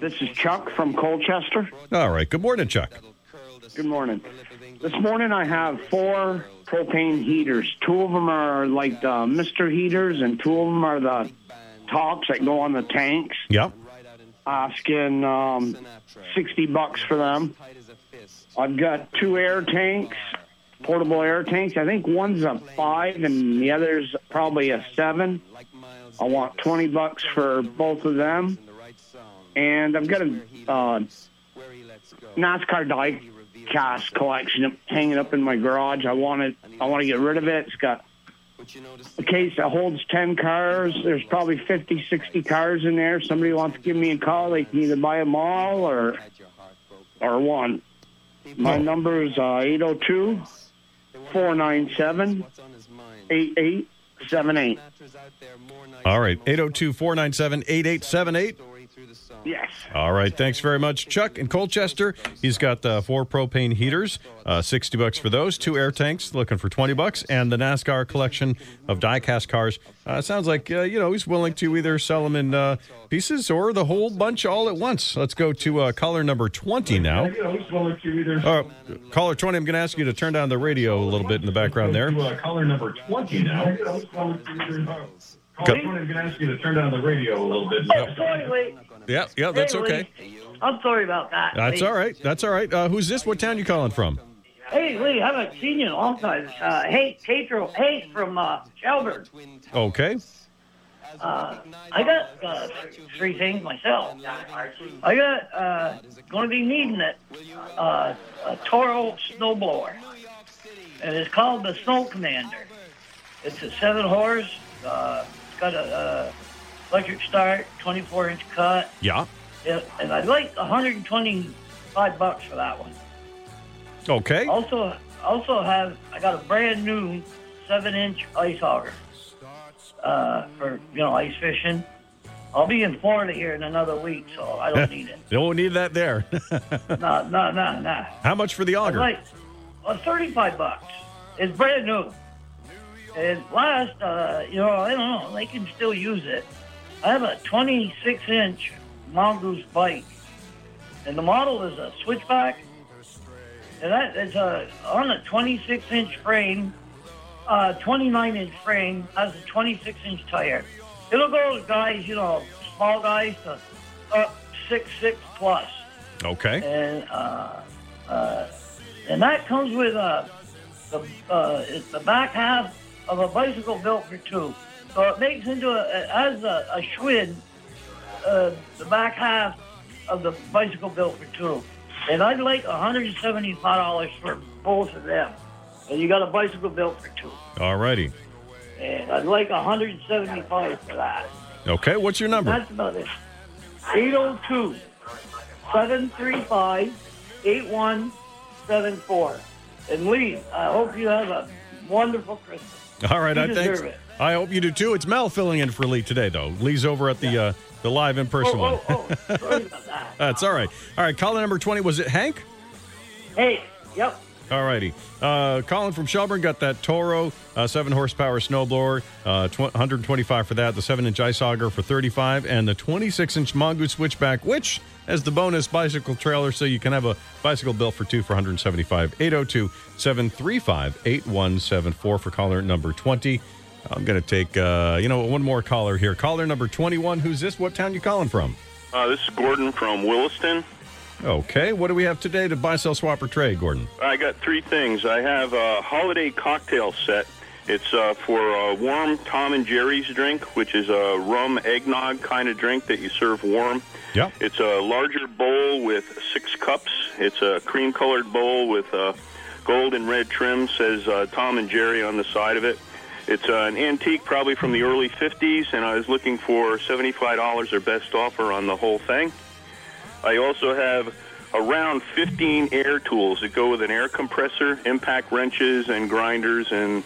This is Chuck from Colchester. All right, good morning, Chuck. Good morning. this morning I have four propane heaters. Two of them are like the Mr. heaters, and two of them are the tops that go on the tanks. Yep. Asking um, 60 bucks for them. I've got two air tanks, portable air tanks. I think one's a five and the other's probably a seven. I want 20 bucks for both of them. And I've got a uh, NASCAR die cast collection hanging up in my garage. I want it. I want to get rid of it. It's got a case that holds 10 cars. There's probably 50, 60 cars in there. Somebody wants to give me a call. They can either buy them all or or one. My number is uh, 802 497 8878. All right, 802 497 8878. Yes. All right, thanks very much, Chuck in Colchester. He's got uh, four propane heaters, uh, sixty bucks for those. Two air tanks, looking for twenty bucks, and the NASCAR collection of diecast cars. Uh, sounds like uh, you know he's willing to either sell them in uh, pieces or the whole bunch all at once. Let's go to uh, caller number twenty now. Uh, caller twenty, I'm going to ask you to turn down the radio a little bit in the background there. caller number 20 now. Go- I'm going to ask you to turn down the radio a little bit. Oh, sorry, Lee. Yeah, yeah, that's Hey, okay. I'm sorry about that. That's Lee. all right. That's all right. Uh, who's this? What town you calling from? Hey, Lee, I haven't seen you in a long time. Uh, hey, Tatro, hey, from uh, Shelburne. Okay. Uh, I got uh, three things myself. I got uh, going to be needing it. Uh, a Toro snowblower, and it's called the Snow Commander. It's a seven horse. Uh, it's got a uh, electric start, 24 inch cut. Yeah. And I'd like 125 bucks for that one. Okay. Also, also have I got a brand new seven inch ice auger uh, for you know ice fishing. I'll be in Florida here in another week, so I don't need it. You won't need that there. No, no, no, no. How much for the auger? like well, 35 bucks. It's brand new. And last, uh, you know, I don't know, they can still use it. I have a 26 inch mongoose bike, and the model is a switchback. And that is a on a 26 inch frame, uh, 29 inch frame has a 26 inch tire. It'll go to guys, you know, small guys to up six six plus. Okay. And uh, uh, and that comes with uh, the uh, it's the back half of a bicycle built for two. So it makes into a it has a, a Schwinn, uh, the back half of the bicycle built for two. And I'd like $175 for both of them. And you got a bicycle built for two. All righty. And I'd like 175 for that. Okay. What's your number? That's about it. 802 735 8174. And Lee, I hope you have a wonderful Christmas. All right. You I think. it. I hope you do too. It's Mel filling in for Lee today, though. Lee's over at the uh, the live in person Oh, one. Sorry about that. That's all right. All right. Caller number twenty. Was it Hank? Hey, yep. All righty. Uh, Colin from Shelburne got that Toro uh, seven horsepower snowblower, uh, tw- 125 for that. The seven inch ice auger for 35, and the 26 inch Mongoose switchback, which has the bonus bicycle trailer, so you can have a bicycle built for two for 175. 802 735 8174 for caller number 20. I'm going to take, uh, you know, one more caller here. Caller number 21. Who's this? What town you calling from? Uh, this is Gordon from Williston. Okay. What do we have today to buy, sell, swap, or trade, Gordon? I got three things. I have a holiday cocktail set. It's uh, for a warm Tom and Jerry's drink, which is a rum eggnog kind of drink that you serve warm. Yeah. It's a larger bowl with six cups. It's a cream colored bowl with uh, gold and red trim, says uh, Tom and Jerry on the side of it. It's uh, an antique, probably from the early 50s, and I was looking for $75 or best offer on the whole thing. I also have around 15 air tools that go with an air compressor, impact wrenches and grinders and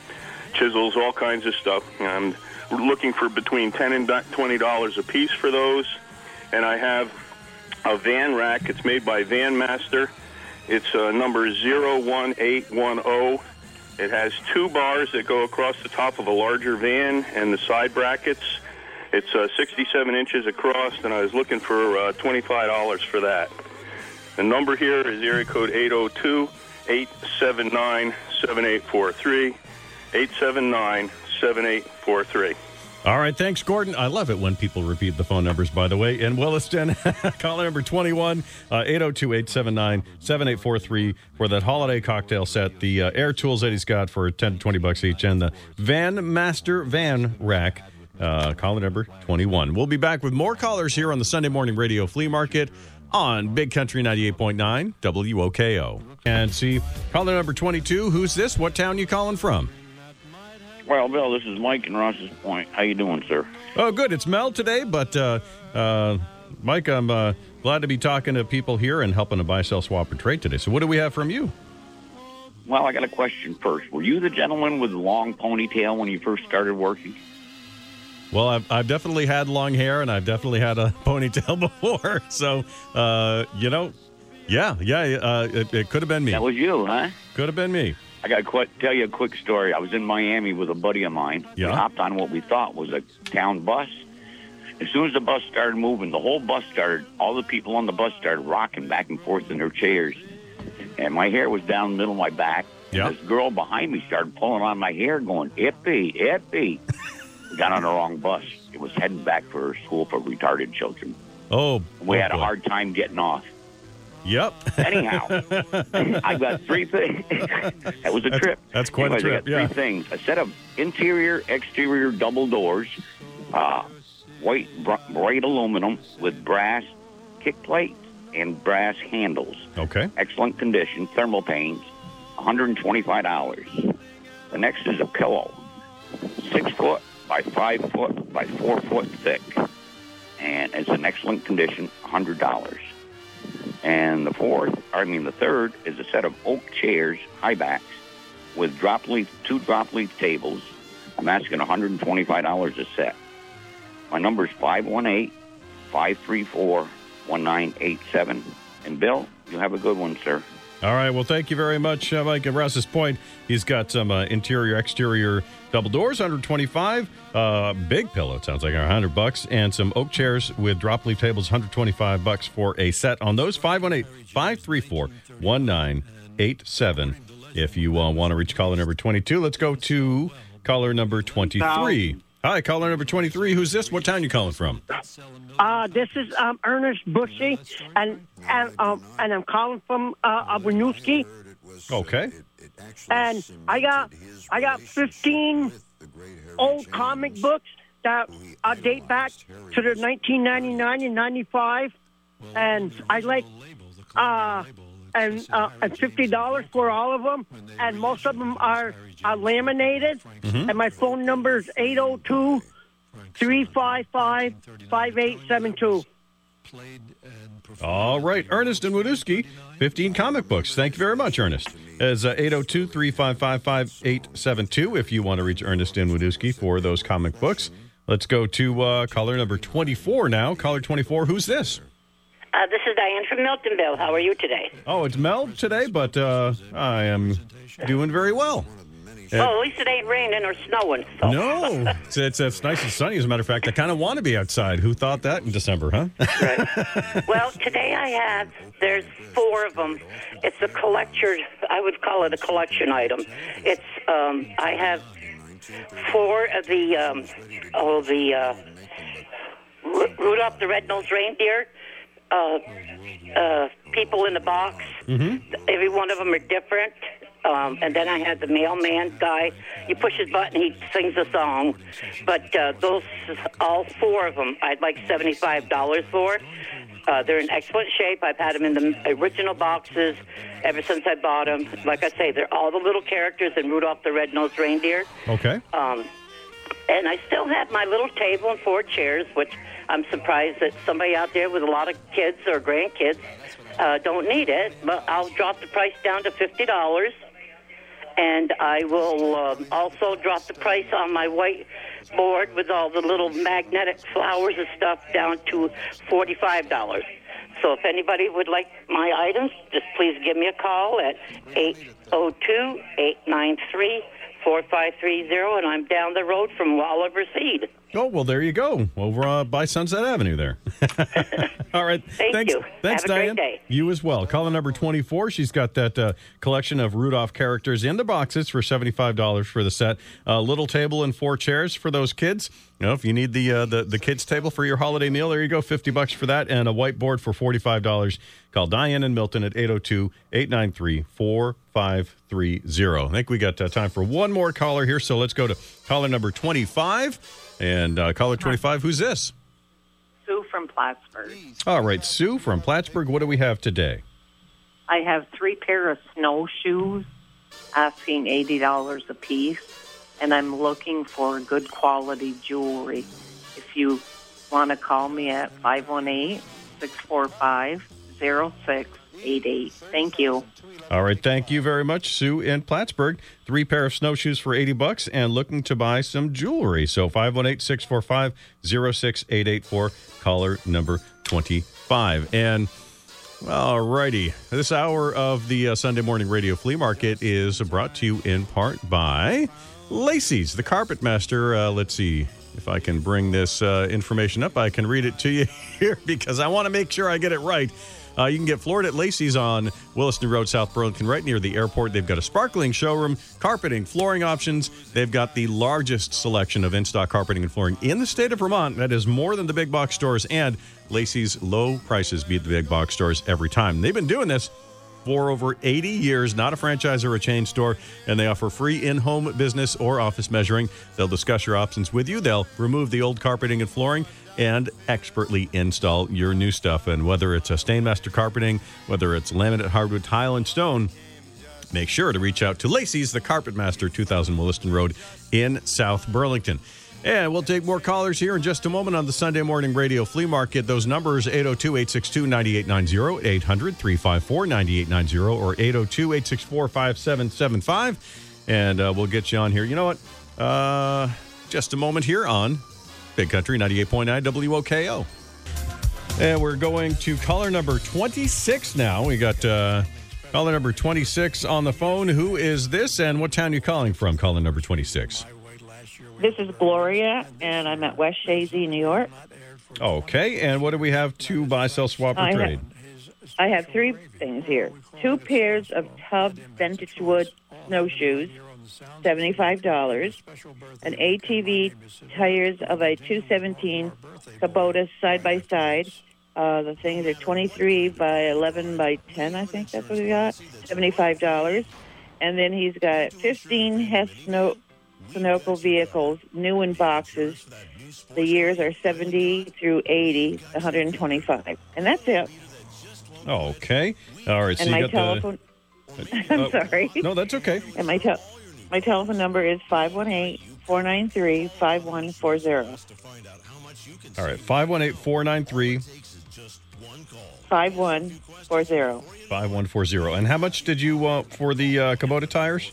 chisels, all kinds of stuff. I'm looking for between 10 and $20 a piece for those. And I have a van rack. It's made by Van Master. It's uh, number 01810. It has two bars that go across the top of a larger van and the side brackets. It's uh, 67 inches across, and I was looking for uh, $25 for that. The number here is area code 802 879 7843. 879 7843. All right, thanks, Gordon. I love it when people repeat the phone numbers, by the way. In Williston, caller number 21, 802 879 7843 for that holiday cocktail set. The uh, air tools that he's got for 10 to 20 bucks each, and the Van Master Van Rack. Uh, caller number 21. We'll be back with more callers here on the Sunday Morning Radio Flea Market on Big Country 98.9 WOKO. And see, caller number 22. Who's this? What town you calling from? Well, Bill, this is Mike in Rouses Point. How you doing, sir? Oh, good. It's Mel today, but uh, uh, Mike, I'm uh, glad to be talking to people here and helping to buy, sell, swap, and trade today. So, what do we have from you? Well, I got a question first. Were you the gentleman with the long ponytail when you first started working? Well, I've, I've definitely had long hair and I've definitely had a ponytail before. So, uh, you know, yeah, yeah, uh, it, it could have been me. That was you, huh? Could have been me. I got to qu- tell you a quick story. I was in Miami with a buddy of mine. Yeah. We hopped on what we thought was a town bus. As soon as the bus started moving, the whole bus started, all the people on the bus started rocking back and forth in their chairs. And my hair was down the middle of my back. Yeah. This girl behind me started pulling on my hair, going, Ippy, Ippy. got on the wrong bus. It was heading back for a school for retarded children. Oh, We oh, had a hard time getting off. Yep. Anyhow, I got three things. that was a That's- trip. that's quite a Anyways, I got yeah. three things: a set of interior, exterior double doors, uh, white br- bright aluminum with brass kick plates and brass handles. Okay. Excellent condition, thermal panes, $125. The next is a pillow, six foot by five foot by four foot thick, and it's in excellent condition, $100. And the fourth, I mean the third, is a set of oak chairs, high backs, with drop leaf, two drop leaf tables. I'm asking $125 a set. My number is 518 534 1987. And Bill, you have a good one, sir. All right. Well, thank you very much, uh, Mike. At Rouses Point, he's got some uh, interior, exterior double doors, 125. Uh, big pillow, sounds like 100 bucks, and some oak chairs with drop leaf tables, 125 bucks for a set on those. 518 534 1987. If you uh, want to reach caller number 22, let's go to caller number 23. Hi, caller number 23. Who's this? What town you calling from? Uh, this is um, Ernest Bushy, and and um, and I'm calling from uh, Winooski, Okay. and I got I got 15 old comic books that uh, date back to the 1999 and 95, and I like uh and uh, and fifty dollars for all of them, and most of them are uh, laminated. Mhm. And my phone number is 802 355 5872. All right, Ernest and Winooski, 15 comic books. Thank you very much, Ernest. As 802 355 5872 if you want to reach Ernest and Winooski for those comic books. Let's go to uh, caller number 24 now. Caller 24, who's this? Uh, this is Diane from Miltonville. How are you today? Oh, it's Mel today, but uh, I am doing very well. Uh, oh, at least it ain't raining or snowing. So. no, it's, it's, it's nice and sunny. As a matter of fact, I kind of want to be outside. Who thought that in December, huh? well, today I have, there's four of them. It's a collector, I would call it a collection item. It's, um, I have four of the, um, oh, the, uh, Ru- Rudolph the Red-Nosed Reindeer, uh, uh, people in the box. Mm-hmm. Every one of them are different. Um, and then I had the mailman guy. You push his button, he sings a song. But uh, those, all four of them, I'd like seventy-five dollars for. Uh, they're in excellent shape. I've had them in the original boxes ever since I bought them. Like I say, they're all the little characters in Rudolph the Red-Nosed Reindeer. Okay. Um, and I still have my little table and four chairs, which I'm surprised that somebody out there with a lot of kids or grandkids uh, don't need it. But I'll drop the price down to fifty dollars, and I will um, also drop the price on my white board with all the little magnetic flowers and stuff down to forty-five dollars. So if anybody would like my items, just please give me a call at 802-893-4530, and I'm down the road from Oliver Seed. Oh, well, there you go. Over uh, by Sunset Avenue there. All right. Thank thanks, you. Thanks, Have a great Diane. You as well. Caller number 24. She's got that uh, collection of Rudolph characters in the boxes for $75 for the set. A little table and four chairs for those kids. You know, if you need the, uh, the the kids table for your holiday meal, there you go, 50 bucks for that and a whiteboard for $45. Call Diane and Milton at 802-893-4530. I think we got uh, time for one more caller here, so let's go to caller number 25. And uh, caller 25, who's this? Sue from Plattsburgh. All right, Sue from Plattsburgh. What do we have today? I have three pair of snowshoes, asking eighty dollars a piece, and I'm looking for good quality jewelry. If you want to call me at 518-645-0688. Thank you. All right, thank you very much, Sue in Plattsburgh. Three pair of snowshoes for 80 bucks and looking to buy some jewelry. So 518-645-0688 for caller number 25. And all righty, this hour of the uh, Sunday Morning Radio Flea Market is brought to you in part by Lacey's, the Carpet Master. Uh, let's see if I can bring this uh, information up. I can read it to you here because I want to make sure I get it right. Uh, you can get floored at Lacey's on Williston Road, South Burlington, right near the airport. They've got a sparkling showroom, carpeting, flooring options. They've got the largest selection of in stock carpeting and flooring in the state of Vermont. That is more than the big box stores, and Lacey's low prices beat the big box stores every time. They've been doing this for over 80 years, not a franchise or a chain store, and they offer free in home business or office measuring. They'll discuss your options with you, they'll remove the old carpeting and flooring. And expertly install your new stuff. And whether it's a Stainmaster carpeting, whether it's laminate hardwood tile and stone, make sure to reach out to Lacey's, the Carpet Master, 2000 Williston Road in South Burlington. And we'll take more callers here in just a moment on the Sunday Morning Radio Flea Market. Those numbers 802 862 9890, 800 354 9890, or 802 864 5775. And uh, we'll get you on here. You know what? Uh, just a moment here on Big Country 98.9 WOKO. And we're going to caller number 26 now. We got uh, caller number 26 on the phone. Who is this and what town are you calling from, caller number 26? This is Gloria, and I'm at West Chazy, New York. Okay, and what do we have to buy, sell, swap, or I trade? I have three things here: two pairs of Tubbs vintage wood snowshoes, seventy-five dollars; an ATV tires of a two seventeen Kubota side by side. Uh, the things are twenty-three by eleven by ten. I think that's what we got. Seventy-five dollars, and then he's got fifteen Hess snow Sunoco vehicles, new in boxes. The years are 70 through 80, 125. And that's it. Okay. All right, so and you my got telephone. the. I'm Oh, sorry. No, that's okay. And my, tel my telephone number is 518 493 5140. All right, 518 493 5140. 5140. And how much did you want for the uh, Kubota tires?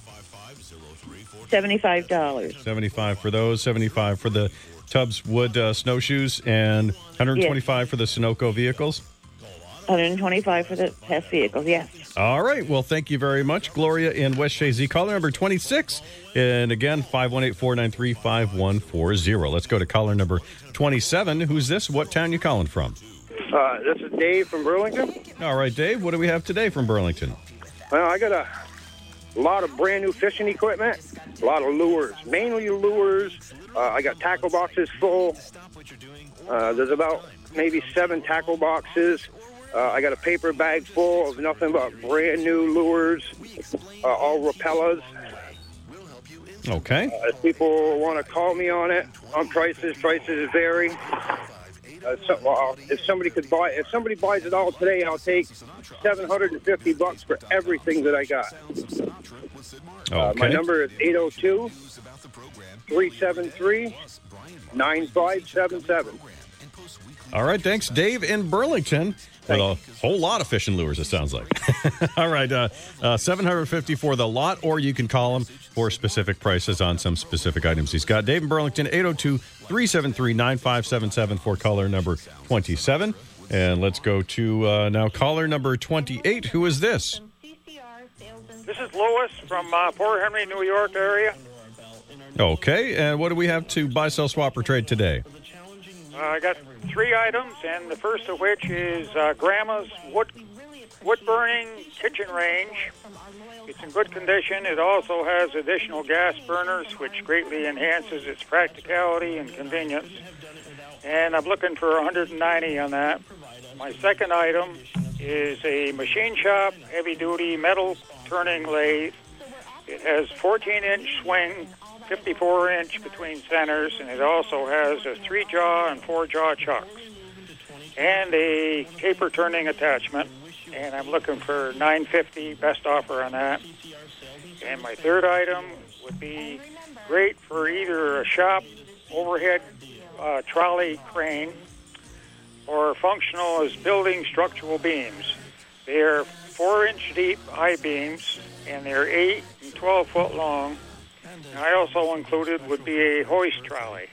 $75. 75 for those, 75 for the Tubbs Wood uh, snowshoes, and 125 for the Sunoco vehicles. 125 for the test vehicles, yes. All right. Well, thank you very much, Gloria in West Chazy. Caller number 26. And again, 518 493 5140. Let's go to caller number 27. Who's this? What town you calling from? Uh, this is Dave from Burlington. All right, Dave. What do we have today from Burlington? Well, I got a lot of brand new fishing equipment, a lot of lures, mainly lures. Uh, I got tackle boxes full. Uh, there's about maybe seven tackle boxes. Uh, I got a paper bag full of nothing but brand new lures, uh, all Rapalas. Okay. Uh, if people want to call me on it, on prices, prices vary. Uh, so, if somebody could buy, if somebody buys it all today, I'll take seven hundred and fifty bucks for everything that I got. Uh, my number is 802 373 9577. All right, thanks, Dave in Burlington. With a whole lot of fishing lures, it sounds like. All right, uh, uh, 750 for the lot, or you can call him for specific prices on some specific items he's got. Dave in Burlington, 802 373 9577 for caller number 27. And let's go to uh, now caller number 28. Who is this? This is Louis from uh, Port Henry, New York area. Okay, and what do we have to buy, sell, swap, or trade today? Uh, I got three items, and the first of which is uh, Grandma's wood wood burning kitchen range. It's in good condition. It also has additional gas burners, which greatly enhances its practicality and convenience. And I'm looking for 190 on that. My second item is a machine shop heavy duty metal turning lathe. It has 14 inch swing, 54 inch between centers, and it also has a three jaw and four jaw chucks and a taper turning attachment. And I'm looking for 950 best offer on that. And my third item would be great for either a shop overhead uh, trolley crane or functional as building structural beams. They are four inch deep I beams and they're eight and 12 foot long. I also included would be a hoist trolley.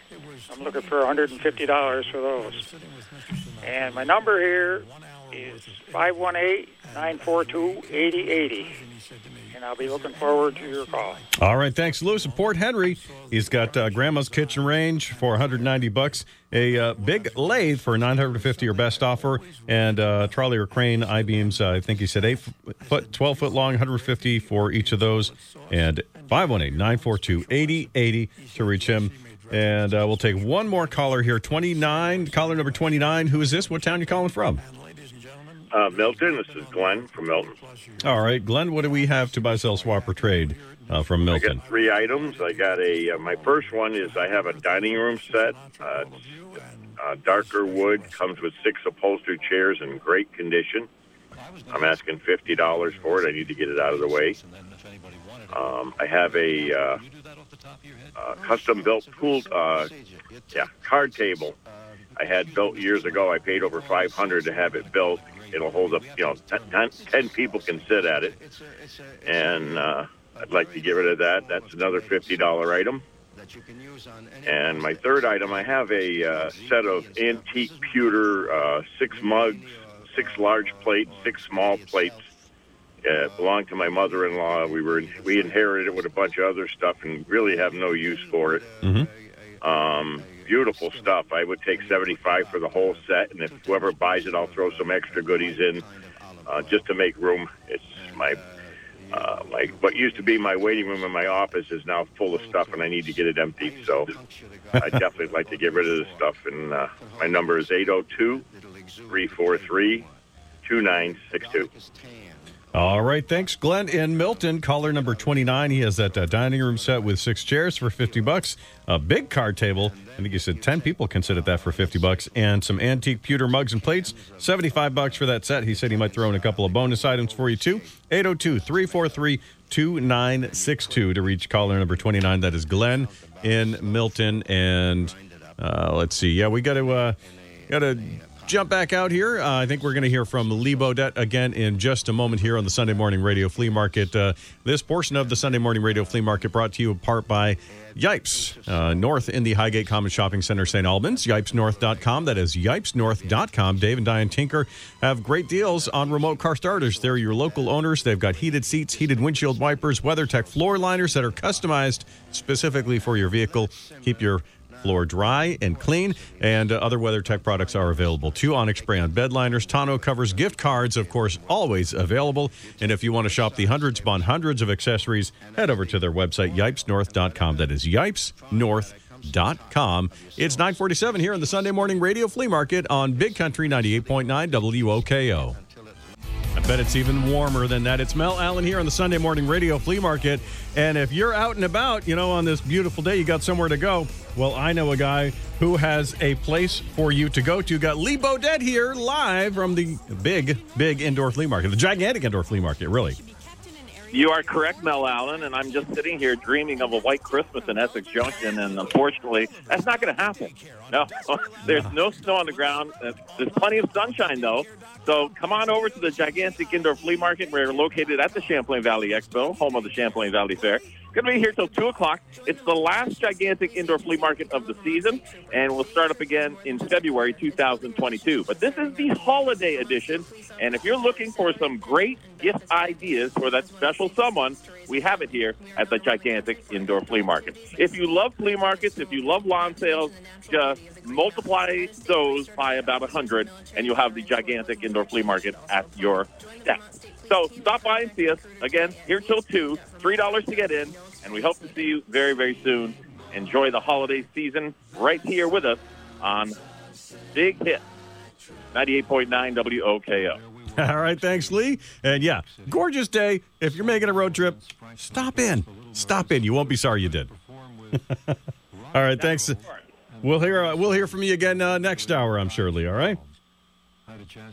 I'm looking for $150 for those. And my number here is 518-942-8080. And I'll be looking forward to your call. All right, thanks, Lewis of Port Henry. He's got uh, Grandma's Kitchen Range for 190 bucks, a uh, big lathe for 950 or best offer, and uh, trolley or crane I beams. Uh, I think he said eight foot, 12 foot long, 150 for each of those, and 518-942-8080 to reach him. And uh, we'll take one more caller here. 29, caller number 29. Who is this? What town you calling from? Uh, Milton, this is Glenn from Milton. All right, Glenn, what do we have to buy, sell, swap, or trade uh, from I Milton? got three items. I got a. Uh, my first one is I have a dining room set. Uh, it's, uh, darker wood comes with six upholstered chairs in great condition. I'm asking fifty dollars for it. I need to get it out of the way. Um, I have a uh, uh, custom built pool, uh, yeah, card table. I had built years ago. I paid over five hundred to have it built. It'll hold up, you know, ten, people can sit at it, and uh, I'd like to get rid of that. That's another fifty dollar item. And my third item, I have a uh, set of antique pewter, uh, six mugs, six large plates, six small plates. Uh, it belonged to my mother-in-law. We were we inherited it with a bunch of other stuff, and really have no use for it. Mm-hmm. Um, beautiful stuff. I would take seventy-five for the whole set, and if whoever buys it, I'll throw some extra goodies in uh, just to make room. It's my uh, my what used to be my waiting room in my office is now full of stuff, and I need to get it emptied. So I definitely like to get rid of this stuff. And uh, my number is 802 343 2962. All right, thanks, Glenn in Milton. Caller number 29. He has that uh, dining room set with six chairs for 50 bucks, a big card table. I think you said 10 people can sit at that for 50 bucks, and some antique pewter mugs and plates, 75 bucks for that set. He said he might throw in a couple of bonus items for you too. 802 343 2962 to reach caller number 29. That is Glenn in Milton. And uh, let's see. Yeah, we got to uh, got to jump back out here. Uh, I think we're going to hear from Lee Bodette again in just a moment here on the Sunday Morning Radio Flea Market. Uh, this portion of the Sunday Morning Radio Flea Market brought to you in part by Yipes, uh, north in the Highgate Common Shopping Center, St. Albans. YipesNorth.com. That is YipesNorth.com. Dave and Diane Tinker have great deals on remote car starters. They're your local owners. They've got heated seats, heated windshield wipers, WeatherTech floor liners that are customized specifically for your vehicle. Keep your floor dry and clean, and uh, other WeatherTech products are available too. Onyx spray on bed liners, tonneau covers, gift cards, of course, always available. And if you want to shop the hundreds upon hundreds of accessories, head over to their website, yipesnorth.com. That is yipesnorth.com. It's 947 here on the Sunday Morning Radio Flea Market on Big Country 98.9 WOKO. I bet it's even warmer than that. It's Mel Allen here on the Sunday Morning Radio Flea Market. And if you're out and about, you know, on this beautiful day, you got somewhere to go. Well, I know a guy who has a place for you to go to. Got Lee Bodette here live from the big, big indoor flea market, the gigantic indoor flea market, really. You are correct, Mel Allen, and I'm just sitting here dreaming of a white Christmas in Essex Junction, and unfortunately, that's not going to happen. No, there's no snow on the ground. There's plenty of sunshine, though. So come on over to the gigantic indoor flea market. We're located at the Champlain Valley Expo, home of the Champlain Valley Fair. Going to be here till 2 o'clock. It's the last gigantic indoor flea market of the season, and we'll start up again in February 2022. But this is the holiday edition, and if you're looking for some great gift ideas for that special someone, we have it here at the gigantic indoor flea market. If you love flea markets, if you love lawn sales, just multiply those by about 100, and you'll have the gigantic indoor flea market at your step. So stop by and see us. Again, here till 2, $3 to get in, and we hope to see you very, very soon. Enjoy the holiday season right here with us on Big Hit 98.9 WOKO. All right, thanks, Lee. And yeah, gorgeous day. If you're making a road trip, stop in. Stop in. You won't be sorry you did. all right, thanks. We'll hear uh, we'll hear from you again uh, next hour, I'm sure, Lee. All right.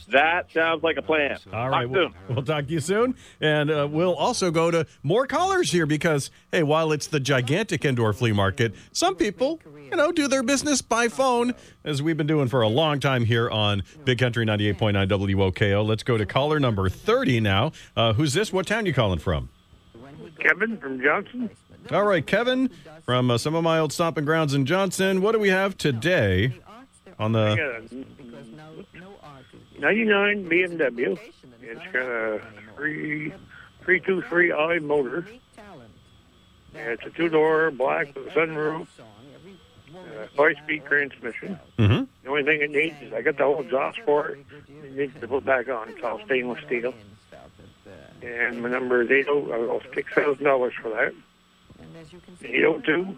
That sounds like a plan. All right, we'll, we'll talk to you soon, and uh, we'll also go to more callers here because hey, while it's the gigantic indoor flea market, some people you know do their business by phone, as we've been doing for a long time here on Big Country 98.9 WOKO. Let's go to caller number 30 now. Uh, who's this? What town you calling from? Kevin from Johnson. All right, Kevin from uh, some of my old stomping grounds in Johnson. What do we have today on the? Got a 99 BMW. It's got a three, 323i motor. And it's a two door black with a sunroof, uh, five speed transmission. Mm-hmm. The only thing it needs is I got the whole exhaust for it. It needs to put back on. It's all stainless steel. And my number is 80. I'll take $1,000 for that. 802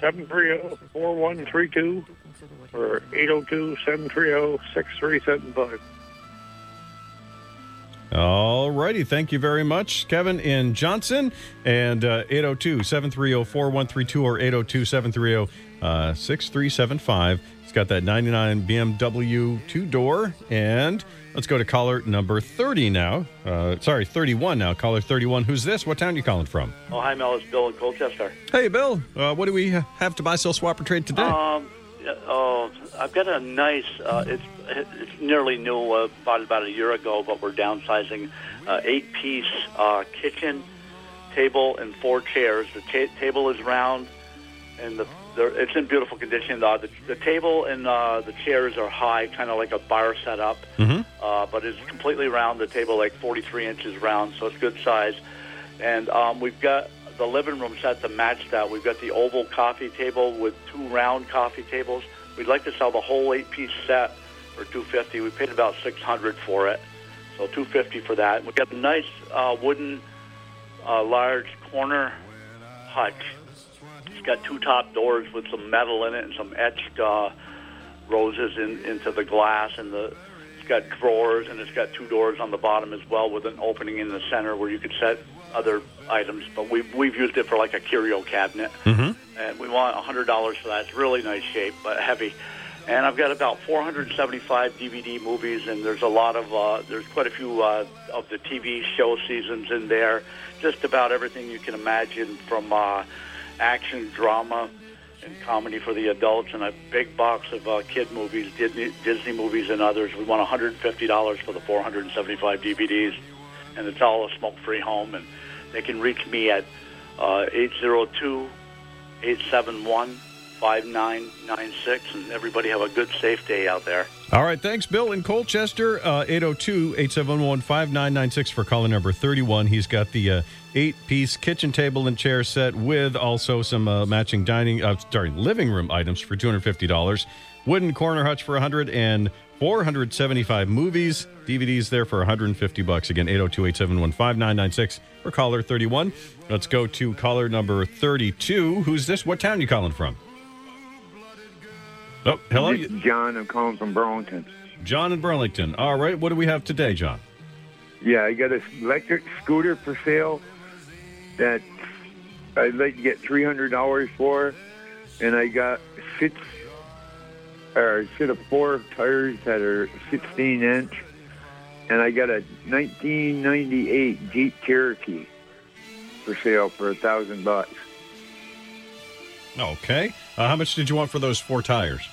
730 4132 or 802 730 6375. All righty. Thank you very much, Kevin in Johnson. And uh, 802 730 4132 or 802 730 6375. It's got that 99 BMW two door. And let's go to caller number 30 now. Uh, sorry, 31 now. Caller 31. Who's this? What town are you calling from? Oh, hi, Mel. It's Bill in Colchester. Hey, Bill. Uh, what do we have to buy, sell, swap, or trade today? Um, yeah, oh, I've got a nice. Uh, it's it's nearly new. Uh, bought about a year ago, but we're downsizing. Uh, eight-piece uh, kitchen table and four chairs. The ta- table is round, and the, the it's in beautiful condition. Uh, the, the table and uh, the chairs are high, kind of like a bar setup. Mm-hmm. uh, but it's completely round. The table like 43 inches round, so it's good size. And um, we've got the living room set to match that. We've got the oval coffee table with two round coffee tables. We'd like to sell the whole eight-piece set for 250. We paid about 600 for it, so 250 for that. We've got a nice uh, wooden, uh, large corner hutch. It's got two top doors with some metal in it and some etched uh, roses in, into the glass, and the got drawers and it's got two doors on the bottom as well with an opening in the center where you could set other items. But we've we've used it for like a curio cabinet, Mm-hmm. and we want hundred dollars for that. It's really nice shape but heavy. And I've got about 475 DVD movies, and there's a lot of uh, there's quite a few uh, of the TV show seasons in there. Just about everything you can imagine from uh, action, drama, and comedy for the adults, and a big box of uh, kid movies, Disney, Disney movies, and others. We want $150 for the 475 DVDs, and it's all a smoke-free home. And they can reach me at uh, 802 871 5996. And everybody have a good, safe day out there. All right, thanks, Bill in Colchester. Uh, 802 871 5996 for caller number 31. He's got the uh, eight piece kitchen table and chair set with also some uh, matching dining, uh, sorry, living room items for $250. Wooden corner hutch for 100 and 475 movies, DVDs there for 150 bucks. Again, 802 871 5996 for caller 31. Let's go to caller number 32. Who's this? What town you calling from? Oh, hello. John. I'm calling from Burlington. John in Burlington. All right, what do we have today, John? Yeah, I got an electric scooter for sale that I'd like to get three hundred dollars for, and I got six or a set of four tires that are sixteen inch, and I got a 1998 Jeep Cherokee for sale for a thousand bucks. Okay. Uh, how much did you want for those four tires?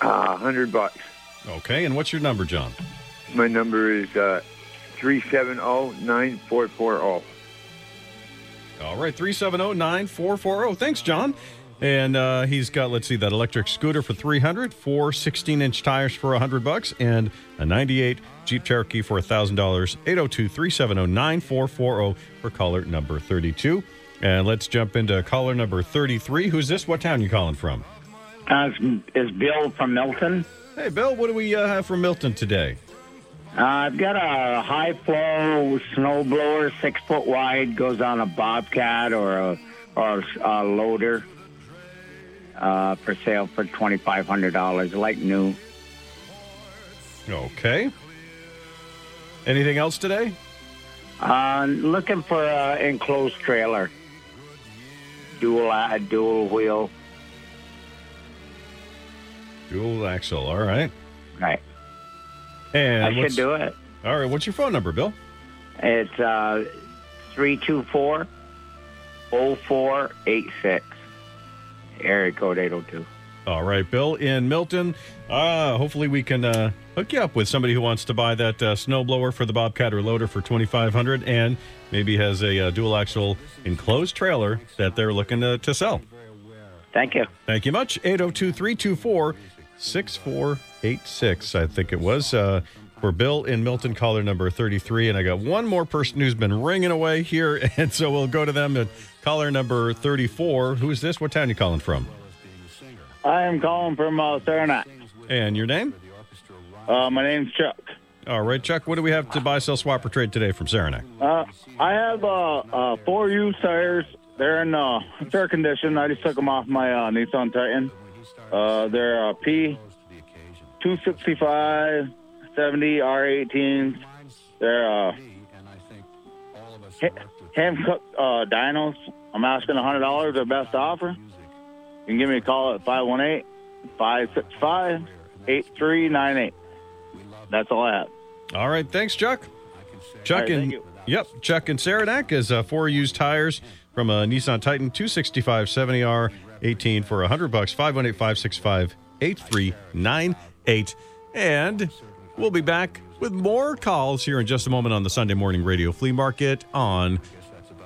A hundred bucks. Okay, and what's your number, John? My number is uh, three seven zero nine four four oh. zero. All right, 370 9440. Thanks, John. And uh, he's got, let's see, that electric scooter for 300 four 16 inch tires for 100 bucks, and a 98 Jeep Cherokee for $1,000. 802 370 9440 for caller number 32. And let's jump into caller number 33. Who's this? What town you calling from? Uh, is Bill from Milton? Hey, Bill, what do we uh, have from Milton today? Uh, I've got a high flow snowblower, six foot wide, goes on a bobcat or a or a loader. Uh, for sale for twenty five hundred dollars, like new. Okay. Anything else today? Uh, looking for an enclosed trailer, dual uh, dual wheel. Dual axle. All right. Right. And I should what's- do it. All right. What's your phone number, Bill? It's uh, three two four oh four eight six. Area code eight oh two. All right, Bill in Milton. Uh, hopefully, we can uh, hook you up with somebody who wants to buy that uh, snowblower for the Bobcat or loader for twenty five hundred, and maybe has a uh, dual axle enclosed trailer that they're looking to, to sell. Thank you. Thank you much. 802 324 6486, I think it was. Uh, for Bill in Milton, caller number 33. And I got one more person who's been ringing away here. And so we'll go to them at caller number 34. Who's this? What town you calling from? I am calling from uh, Saranac. And your name? Uh, my name's Chuck. All right, Chuck, what do we have to buy, sell, swap, or trade today from Saranac? Uh, I have uh, uh, four used tires. They're in uh, fair condition. I just took them off my uh, Nissan Titan. Uh, they're uh, P 265 70 R18s. They're uh, Hankook uh, dynos. I'm asking $100 their best offer. You can give me a call at 518 565 8398. That's all I have. All right, thanks, Chuck. Chuck right, and yep, Chuck and Saranac is uh, four used tires from a Nissan Titan 265 70R 18 for 100 bucks 518 565 8398 and we'll be back with more calls here in just a moment on the Sunday Morning Radio Flea Market on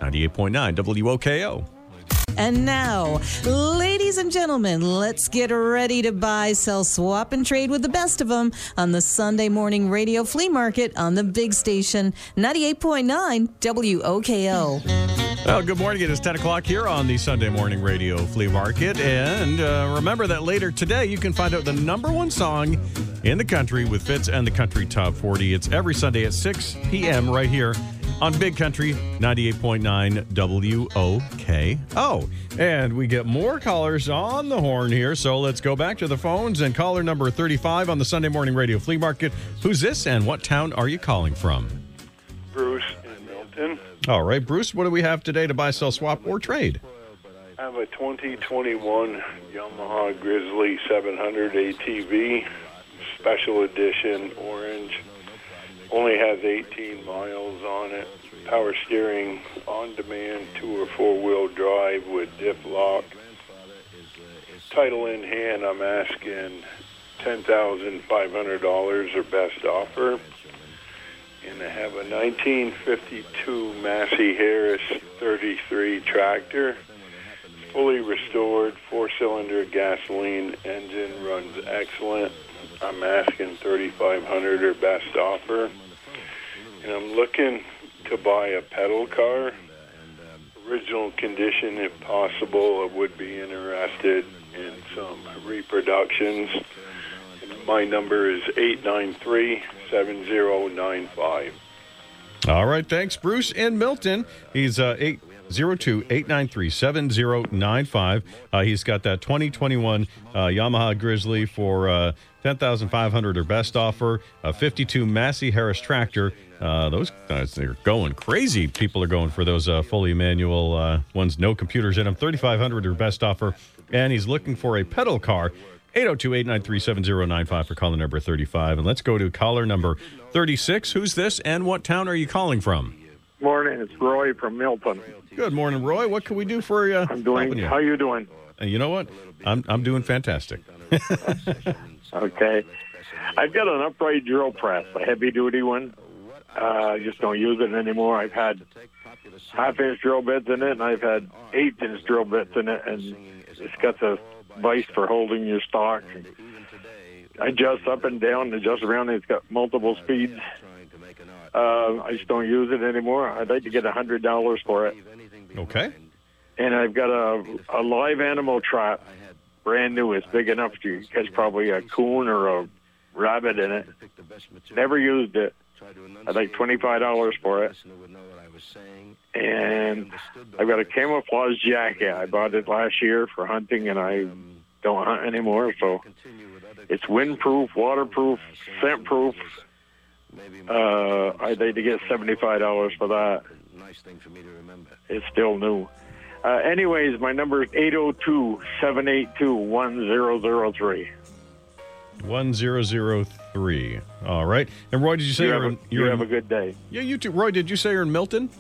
98.9 WOKO. And now, ladies and gentlemen, let's get ready to buy, sell, swap, and trade with the best of them on the Sunday morning radio flea market on the big station 98.9 WOKO. Well, good morning. It is 10 o'clock here on the Sunday Morning Radio Flea Market. And uh, remember that later today, you can find out the number one song in the country with Fitz and the Country Top 40. It's every Sunday at 6 p.m. right here on Big Country 98.9 WOKO. And we get more callers on the horn here. So let's go back to the phones and caller number 35 on the Sunday Morning Radio Flea Market. Who's this and what town are you calling from? Bruce in Milton. All right, Bruce, what do we have today to buy, sell, swap, or trade? I have a 2021 Yamaha Grizzly 700 ATV, special edition, orange. Only has 18 miles on it. Power steering, on demand, two or four wheel drive with diff lock. Title in hand, I'm asking $10,500 or best offer. And I have a 1952 Massey Harris 33 tractor. Fully restored, four cylinder gasoline engine, runs excellent. I'm asking 3500 or best offer. And I'm looking to buy a pedal car. Original condition, if possible. I would be interested in some reproductions. My number is 893 7095. All right, thanks, Bruce in Milton. He's uh, 802 893 7095. Uh, He's got that 2021 uh, Yamaha Grizzly for uh, 10500 or best offer, a 52 Massey Harris tractor. Uh, those guys, they're going crazy. People are going for those uh, fully manual uh, ones, no computers in them, 3500 or best offer. And he's looking for a pedal car. 802 893 7095 for caller number 35. And let's go to caller number 36. Who's this and what town are you calling from? Morning, it's Roy from Milton. Good morning, Roy. What can we do for you? I'm doing. you? How you doing? Uh, you know what? I'm, I'm doing fantastic. Okay. I've got an upright drill press, a heavy duty one. Uh, I just don't use it anymore. I've had half inch drill bits in it, and I've had eighth inch drill bits in it, and it's got the vise for holding your stock. Adjust up and down, adjust around. It's got multiple speeds. Uh, I just don't use it anymore. I'd like to get a hundred dollars for it. Okay. And I've got a a live animal trap, brand new. It's big enough to catch probably a coon or a rabbit in it. Never used it. I'd like twenty five dollars for it. And I've got a camouflage jacket. I bought it last year for hunting, and I don't hunt anymore. So it's windproof, waterproof, scent proof. Uh, I'd like to get seventy five dollars for that. Nice thing for me to remember. It's still new. Uh, anyways, my number is 802 782 1003. 1003. All right. And Roy, did you say You you're have in, a- you're you in- have a good day. Yeah, you too. Roy, did you say you're in Milton?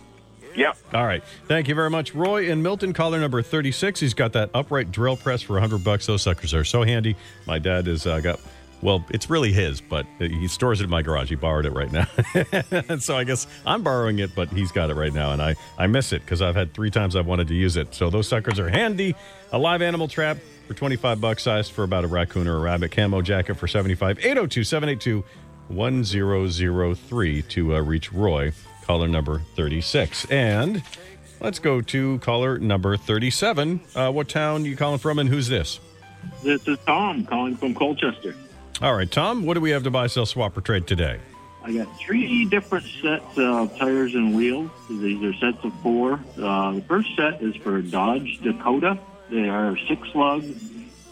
Yep. All right. Thank you very much. Roy in Milton, caller number 36. He's got that upright drill press for 100 bucks. Those suckers are so handy. My dad has uh, got, well, it's really his, but he stores it in my garage. He borrowed it right now. and so I guess I'm borrowing it, but he's got it right now. And I, I miss it because I've had three times I've wanted to use it. So those suckers are handy. A live animal trap for 25 bucks, size for about a raccoon or a rabbit. Camo jacket for 75. 802 782 1003 to uh, reach Roy, caller number 36. And let's go to caller number 37. Uh, what town you calling from and who's this? This is Tom calling from Colchester. All right, Tom, what do we have to buy, sell, swap, or trade today? I got three different sets of tires and wheels. These are sets of four. Uh, the first set is for Dodge Dakota. They are six lug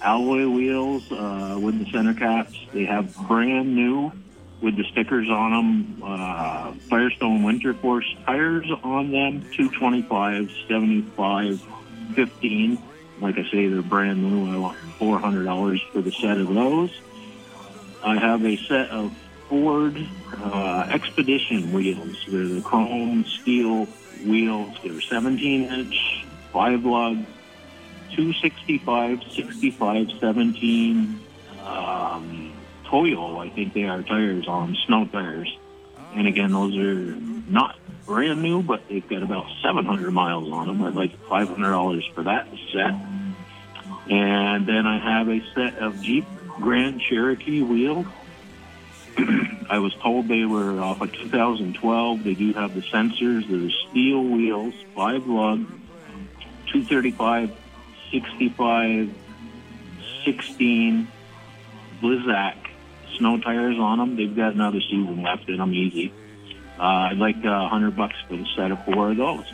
alloy wheels uh, with the center caps. They have brand new with the stickers on them. Uh, Firestone Winter Force tires on them. 225, 75, 15. Like I say, they're brand new. I want $400 for the set of those. I have a set of Ford uh, Expedition wheels. They're the chrome steel wheels. They're 17 inch, 5 lug, 265, 65, 17 um, Toyo, I think they are tires on snow tires. And again, those are not brand new, but they've got about 700 miles on them. I'd like $500 for that set. And then I have a set of Jeep Grand Cherokee wheels. I was told they were off of 2012. They do have the sensors. They're steel wheels, five lug, 235, 65, 16, Blizzak snow tires on them. They've got another season left in them, easy. Uh, I'd like a uh, hundred bucks for the set of four of those.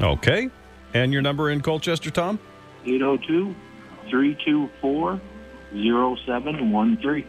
Okay. And your number in Colchester, Tom? 802 324 0713.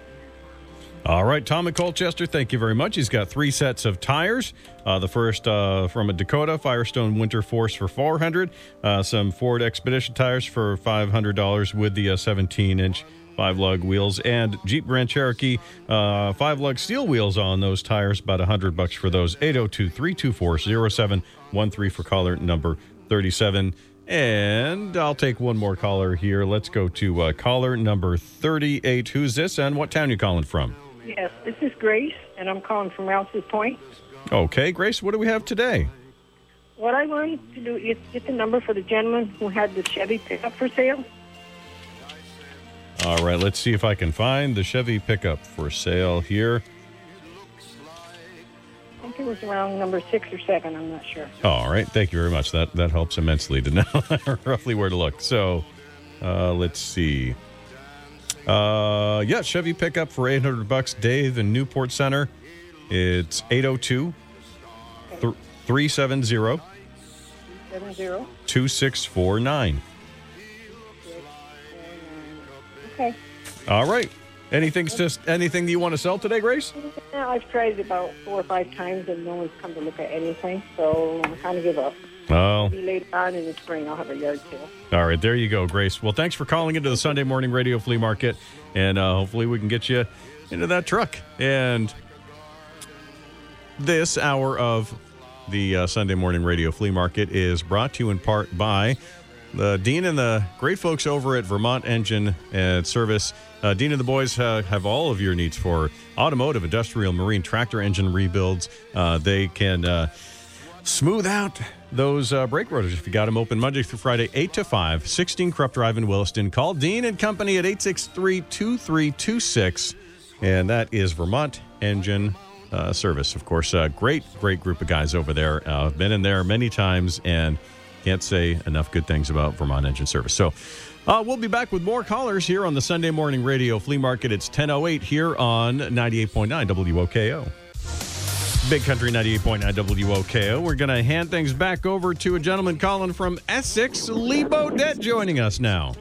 All right, Tom in Colchester, thank you very much. He's got three sets of tires. Uh, the first uh, from a Dakota Firestone Winter Force for 400 uh, some Ford Expedition tires for $500 with the 17 inch five lug wheels and Jeep Grand Cherokee uh, five lug steel wheels on those tires, about a 100 bucks for those. 802 324 0713 for caller number 37. And I'll take one more caller here. Let's go to uh, caller number 38. Who's this and what town you calling from? Yes, this is Grace, and I'm calling from Rouses Point. Okay, Grace, what do we have today? What I wanted to do is get the number for the gentleman who had the Chevy pickup for sale. All right, let's see if I can find the Chevy pickup for sale here. I think it was around number six or seven. I'm not sure. All right, thank you very much. That that helps immensely to know roughly where to look. So, uh, let's see. Uh, yeah, Chevy pickup for 800 bucks. Dave in Newport Center. It's 802 370 2649. Okay. All right. Anything's just anything that you want to sell today, Grace? Yeah, I've tried it about four or five times, and no one's come to look at anything, so I kind of give up. Oh. Maybe later on in the spring, I'll have a yard sale. All right, there you go, Grace. Well, thanks for calling into the Sunday morning radio flea market, and uh, hopefully we can get you into that truck. And this hour of the uh, Sunday morning radio flea market is brought to you in part by the Dean and the great folks over at Vermont Engine and Service. Uh, Dean and the boys uh, have all of your needs for automotive, industrial, marine, tractor engine rebuilds. Uh, they can. Uh, smooth out those uh, brake rotors if you got them open Monday through Friday, 8 to 5, 16 Krupp Drive in Williston. Call Dean and Company at 863 2326. And that is Vermont Engine uh, Service. Of course, uh, great, great group of guys over there. Uh, I've been in there many times and can't say enough good things about Vermont Engine Service. So, uh, we'll be back with more callers here on the Sunday Morning Radio Flea Market. It's 10.08 here on 98.9 WOKO. Big Country 98.9 WOKO. We're going to hand things back over to a gentleman calling from Essex, Lee Bodette, joining us now.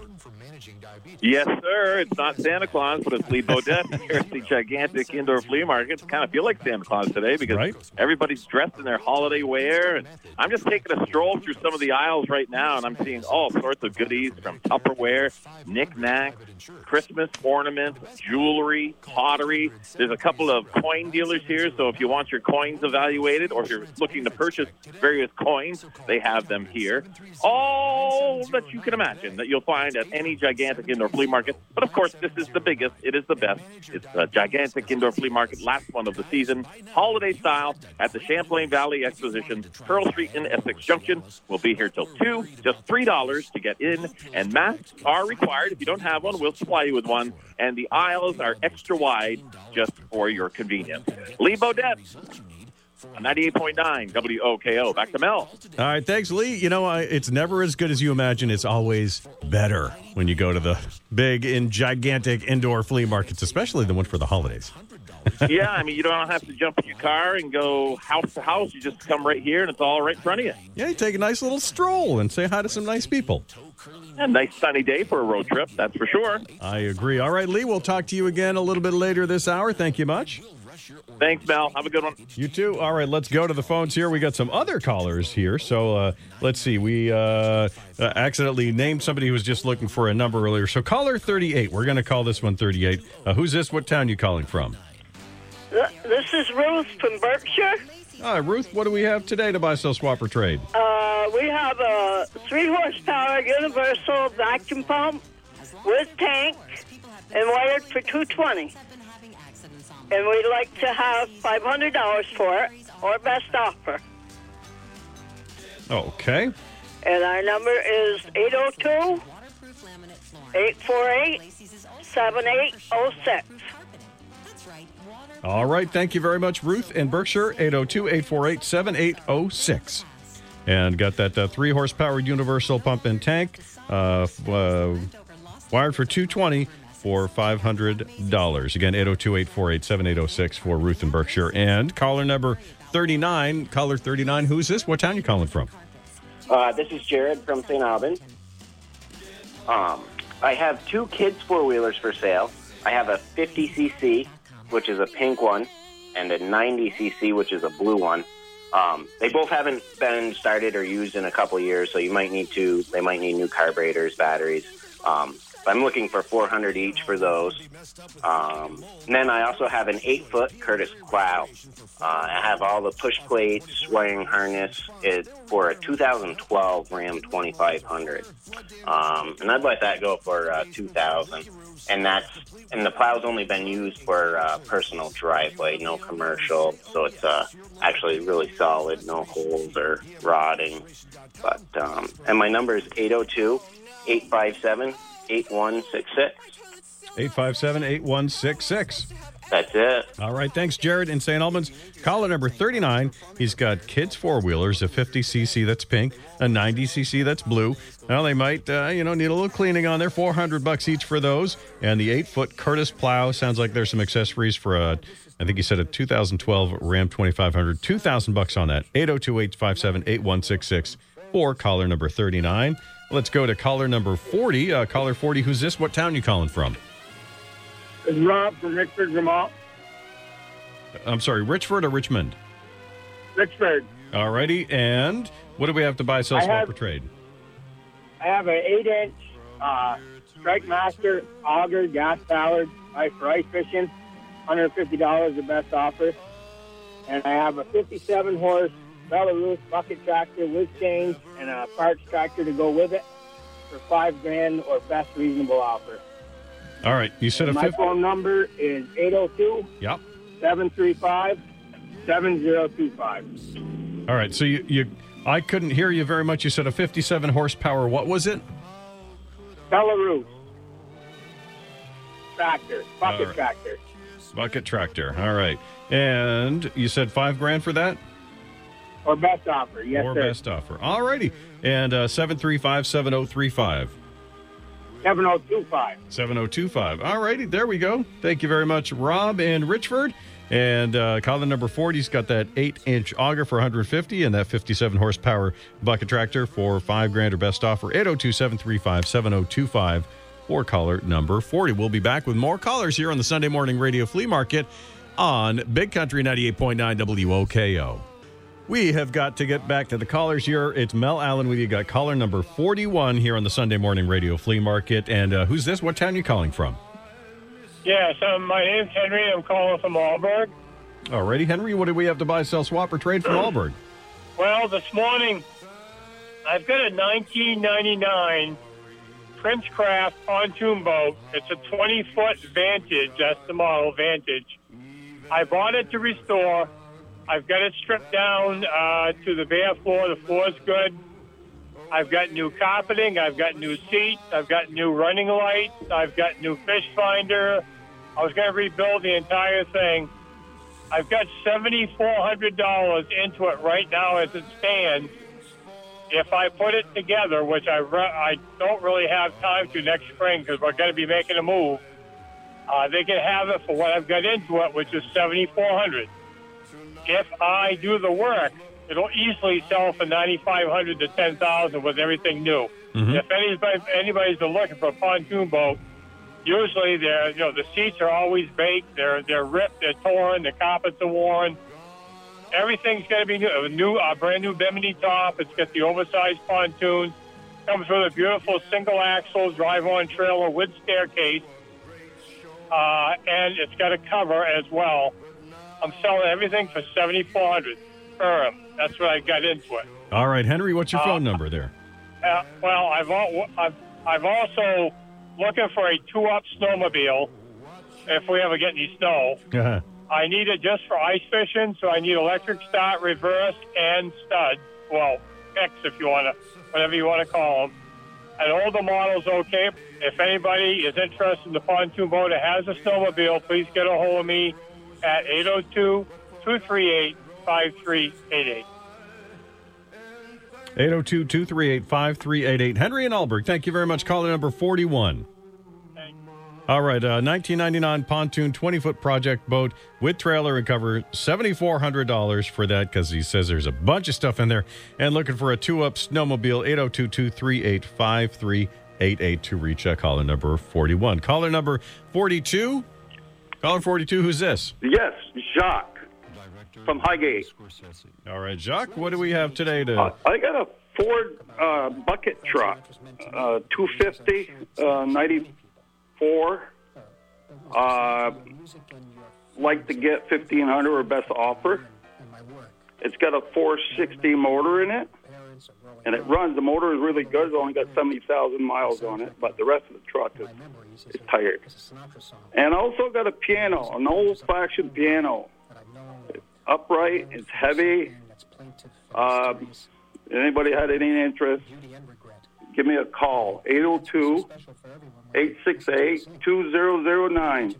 Yes, sir. It's not Santa Claus, but it's Lee Bodette here at the gigantic indoor flea market. Kind of feel like Santa Claus today because everybody's dressed in their holiday wear. And I'm just taking a stroll through some of the aisles right now, and I'm seeing all sorts of goodies from Tupperware, knickknacks, Christmas ornaments, jewelry, pottery. There's a couple of coin dealers here, so if you want your coins evaluated or if you're looking to purchase various coins, they have them here. All that you can imagine that you'll find at any gigantic indoor flea market. But of course, this is the biggest. It is the best. It's a gigantic indoor flea market, last one of the season, holiday style at the Champlain Valley Exposition, Pearl Street in Essex Junction. We'll be here till 2, just $3 to get in, and masks are required. If you don't have one, we'll supply you with one, and the aisles are extra wide just for your convenience. Lee Bodette. 98.9 WOKO. Back to Mel. All right, thanks, Lee. You know, I, it's never as good as you imagine. It's always better when you go to the big and gigantic indoor flea markets, especially the one for the holidays. yeah, I mean, you don't have to jump in your car and go house to house. You just come right here, and it's all right in front of you. Yeah, you take a nice little stroll and say hi to some nice people. A nice sunny day for a road trip, that's for sure. I agree. All right, Lee, we'll talk to you again a little bit later this hour. Thank you much. Thanks, Mel. Have a good one. You too. All right, let's go to the phones here. We got some other callers here. So uh, let's see. We uh, uh, accidentally named somebody who was just looking for a number earlier. So caller 38. We're going to call this one 38. Uh, who's this? What town you calling from? This is Ruth from Berkshire. All right, Ruth, what do we have today to buy, sell, swap, or trade? Uh, we have a three horsepower universal vacuum pump with tank and wired for 220 and we'd like to have $500 for it, or best offer. Okay. And our number is 802 848 7806. All right. Thank you very much, Ruth in Berkshire, 802 848 7806. And got that uh, three horsepower universal pump and tank, uh, uh, wired for 220 for $500. Again, 802 848 7806 for Ruth in Berkshire. And caller number 39, caller 39, who's this? What town you calling from? Uh, this is Jared from St. Albans. Um, I have two kids' four wheelers for sale. I have a 50cc, which is a pink one, and a 90cc, which is a blue one. Um, they both haven't been started or used in a couple years, so you might need to. They might need new carburetors, batteries. Um, I'm looking for 400 each for those. Um, and then I also have an eight foot Curtis plow. Uh, I have all the push plates, wiring harness it, for a 2012 Ram 2500. Um, and I'd let that go for uh, 2000. And that's and the plow's only been used for uh, personal driveway, no commercial. So it's uh, actually really solid, no holes or rotting. But um, and my number is 802 857 8166. 857 8166. That's it. All right. Thanks, Jared in St. Albans. Caller number 39. He's got kids four wheelers, a 50cc that's pink, a 90cc that's blue. Now they might, uh, you know, need a little cleaning on there. 400 bucks each for those. And the eight foot Curtis plow sounds like there's some accessories for a, I think he said a 2012 Ram 2500. 2,000 bucks on that. 802 857 8166 or caller number 39. Let's go to caller number 40. Uh, caller 40, who's this? What town you calling from? It's Rob from Richford, Vermont. I'm sorry, Richford or Richmond? Richford. All righty. And what do we have to buy, sell, I swap, or trade? I have an eight-inch uh, Strike Master auger, gas powered, ice for ice fishing. $150 the best offer. And I have a 57 horse Belarus bucket tractor with chains and a parts tractor to go with it for five grand or best reasonable offer. All right. You said a My 50. phone number is 802 Yep. 735 7025. All right. So you, you I couldn't hear you very much. You said a 57 horsepower. What was it? Belarus. Tractor. Bucket right. tractor. Bucket tractor. All right. And you said five grand for that? Or best offer. Yes, or sir. best offer. All righty. And uh, 735 7035. 7025. 7025. All righty. There we go. Thank you very much, Rob and Richford. And uh, caller number 40's got that 8 inch auger for 150 and that 57 horsepower bucket tractor for 5 grand or best offer 802 735 7025 or caller number 40. We'll be back with more callers here on the Sunday Morning Radio Flea Market on Big Country 98.9 WOKO. We have got to get back to the callers here. It's Mel Allen with you. Got caller number 41 here on the Sunday Morning Radio Flea Market. And uh, who's this? What town are you calling from? Yeah, so my name's Henry. I'm calling from Alburgh. Alrighty, Henry, what do we have to buy, sell, swap, or trade from Alburgh? Well, this morning, I've got a 1999 Princecraft pontoon boat. It's a 20 foot Vantage. That's the model Vantage. I bought it to restore. I've got it stripped down uh, to the bare floor. The floor's good. I've got new carpeting. I've got new seats. I've got new running lights. I've got new fish finder. I was going to rebuild the entire thing. I've got $7,400 into it right now as it stands. If I put it together, which I, re- I don't really have time to next spring because we're going to be making a move, uh, they can have it for what I've got into it, which is 7400 If I do the work, it'll easily sell for 9500 to 10000 with everything new. Mhm. If anybody, anybody's been looking for a pontoon boat, usually they're you know the seats are always baked, they're they're ripped, they're torn, the carpets are worn. Everything's going to be new, a new, a brand new Bimini top. It's got the oversized pontoon. Comes with a beautiful single axle drive-on trailer with staircase, uh, and it's got a cover as well. I'm selling everything for seventy four hundred per. That's what I got into it. All right, Henry, what's your Uh, phone number there? Uh, well, I've, al- I've I've also looking for a two-up snowmobile. If we ever get any snow, Uh-huh. I need it just for ice fishing. So I need electric start, reverse, and stud. Well, X if you want to, whatever you want to call them. An older model's okay. If anybody is interested in the pontoon boat that has a snowmobile, please get a hold of me at 802 238 5388. 802 238 5388. Henry and Alburgh, thank you very much. Caller number 41. All right, uh, 1999 pontoon 20 foot project boat with trailer and cover, $7,400 for that because he says there's a bunch of stuff in there. And looking for a two up snowmobile, 802 238 5388 to reach uh, caller number 41. Caller number 42. Caller 42, who's this? Yes, Jacques from Highgate. All right, Jacques, what do we have today to. Uh, I got a Ford uh, bucket truck, uh, 250, uh, 94. Uh, like to get 1500 or best offer. It's got a 460 motor in it, and it runs. The motor is really good. It's only got 70,000 miles on it, but the rest of the truck is, is tired. And I also got a piano, an old-fashioned piano. It's upright. It's heavy. Um, anybody had any interest? Give me a call. 802 868 2009.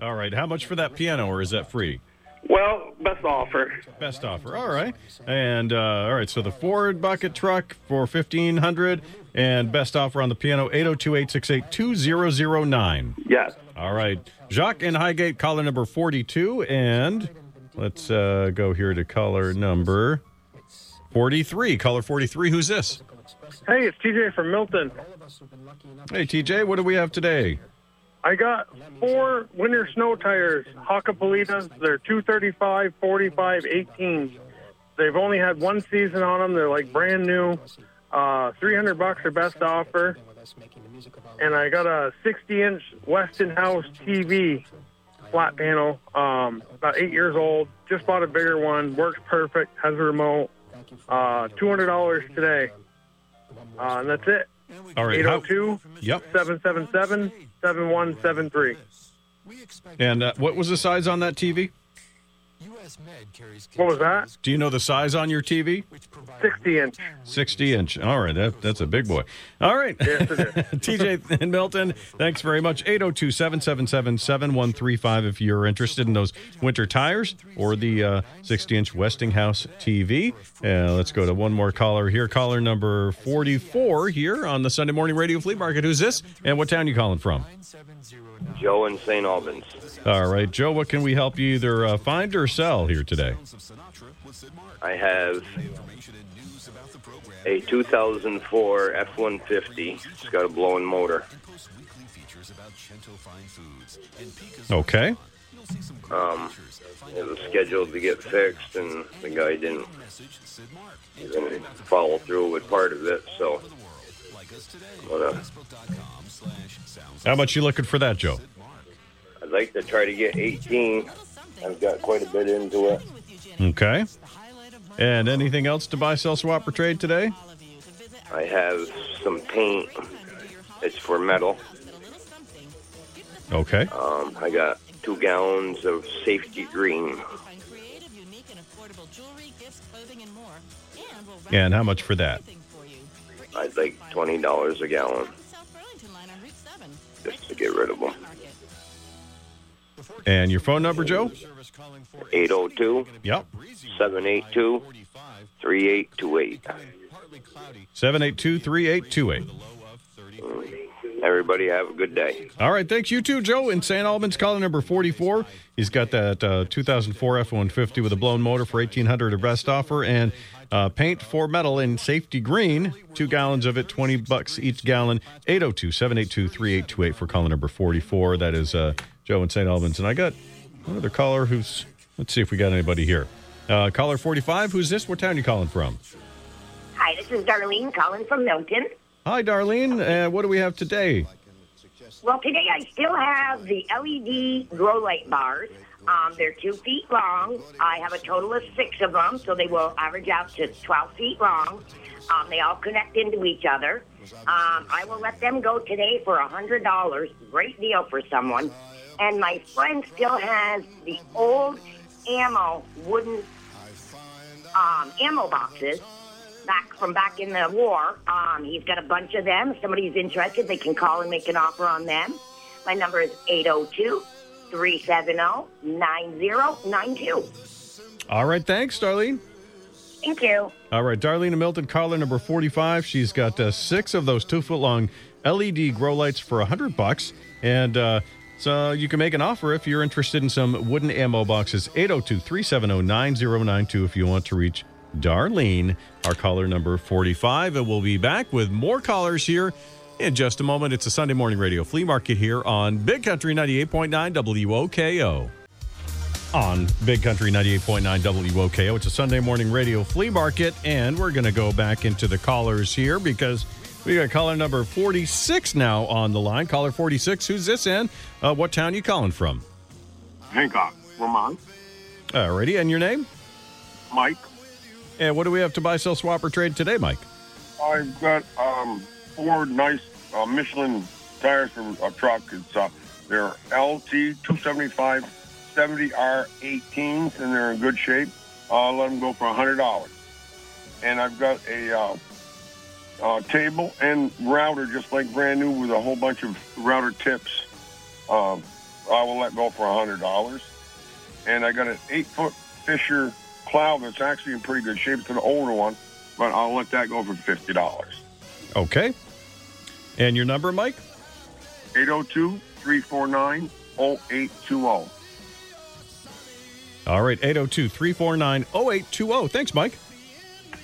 All right, how much for that piano, or is that free? Well, best offer. Best offer. All right. And uh, all right, so the Ford bucket truck for 1500 and best offer on the piano 802-868-2009. Yes. All right. Jacques in Highgate caller number 42 and let's uh, go here to caller number 43. Caller 43, who's this? Hey, it's TJ from Milton. Hey TJ, what do we have today? I got four winter snow tires, Hakkapeliittas. They're 235, 45, 18. They've only had one season on them. They're like brand new. Uh, 300 bucks are best offer. And I got a 60 inch Westinghouse TV flat panel, um, about eight years old. Just bought a bigger one. Works perfect. Has a remote. Uh, $200 today. Uh, and that's it. All right. 802 Yep. 777 7173. And uh, what was the size on that TV? What was that? Do you know the size on your TV? 60 inch. 60 inch. All right, that, that's a big boy. All right. Yes, it is. TJ and Milton, thanks very much. 802 777 7135 if you're interested in those winter tires or the 60 inch Westinghouse TV. Uh, let's go to one more caller here. Caller number 44 here on the Sunday Morning Radio Flea Market. Who's this? And what town you calling from? Joe in St. Albans. All right, Joe, what can we help you either uh, find or sell here today? I have a 2004 F-150. It's got a blowing motor. Okay. Um, it was scheduled to get fixed, and the guy didn't, didn't follow through with part of it. So, but, uh, How much you looking for that, Joe? I'd like to try to get 18. I've got quite a bit into it. Okay. And anything else to buy, sell, swap, or trade today? I have some paint. It's for metal. Okay. Um, I got two gallons of safety green. And how much for that? I'd like twenty dollars a gallon, just to get rid of them. And your phone number, Joe? 802 Yep. 782 3828. 782 3828. Everybody have a good day. All right, thanks you too, Joe. In St. Albans, caller number 44. He's got that uh, 2004 F-150 with a blown motor for 1800 a best offer and uh, paint for metal in safety green. Two gallons of it, 20 bucks each gallon. 802-782-3828 for caller number 44. That is uh, Joe in St. Albans. And I got another caller who's, let's see if we got anybody here. Uh, caller 45, who's this? What town are you calling from? Hi, this is Darlene calling from Milton. Hi, Darlene. Uh, what do we have today? Well, today I still have the LED grow light bars. Um, they're two feet long. I have a total of six of them, so they will average out to 12 feet long. Um, they all connect into each other. Um, I will let them go today for a $100. Great deal for someone. And my friend still has the old ammo wooden um, ammo boxes back from back in the war. Um, he's got a bunch of them. If somebody's interested, they can call and make an offer on them. My number is 802 370 9092. All right, thanks, Darlene. Thank you. All right, Darlene Milton, caller number 45. She's got uh, six of those two foot long LED grow lights for 100 bucks. And uh, so you can make an offer if you're interested in some wooden ammo boxes. 802 370 9092 if you want to reach Darlene, our caller number 45. And we'll be back with more callers here in just a moment. It's a Sunday morning radio flea market here on Big Country 98.9 WOKO on Big Country 98.9 WOKO. It's a Sunday morning radio flea market, and we're going to go back into the callers here because we got caller number 46 now on the line. Caller 46, who's this in? Uh, what town you calling from? Hancock, Vermont. Alrighty, and your name? Mike. And what do we have to buy, sell, swap, or trade today, Mike? I've got um, four nice uh, Michelin tires for a truck. It's uh, they're LT 275 70R 18s, and they're in good shape. I'll let them go for hundred dollars. And I've got a uh, table and router, just like brand new, with a whole bunch of router tips. Um, I will let go for hundred dollars. And I got an eight-foot Fisher plow that's actually in pretty good shape. It's an older one, but I'll let that go for fifty dollars. Okay. And your number, Mike? 802 349 0820. All right, 802 349 0820. Thanks, Mike.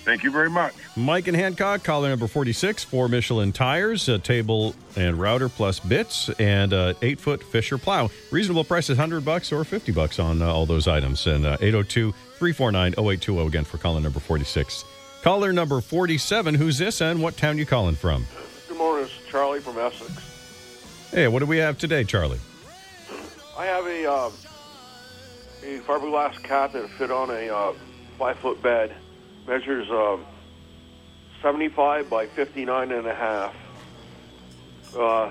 Thank you very much. Mike and Hancock, caller number 46, four Michelin tires, a table and router plus bits, and a eight foot Fisher plow. Reasonable price is 100 bucks or 50 bucks on uh, all those items. And 802 349 0820 again for caller number 46. Caller number 47, who's this and what town you calling from? Good morning, it's Charlie from Essex. Hey, what do we have today, Charlie? I have a uh, a fiberglass cap that fit on a uh, five foot bed. Measures uh, 75 by 59 and a half. Uh,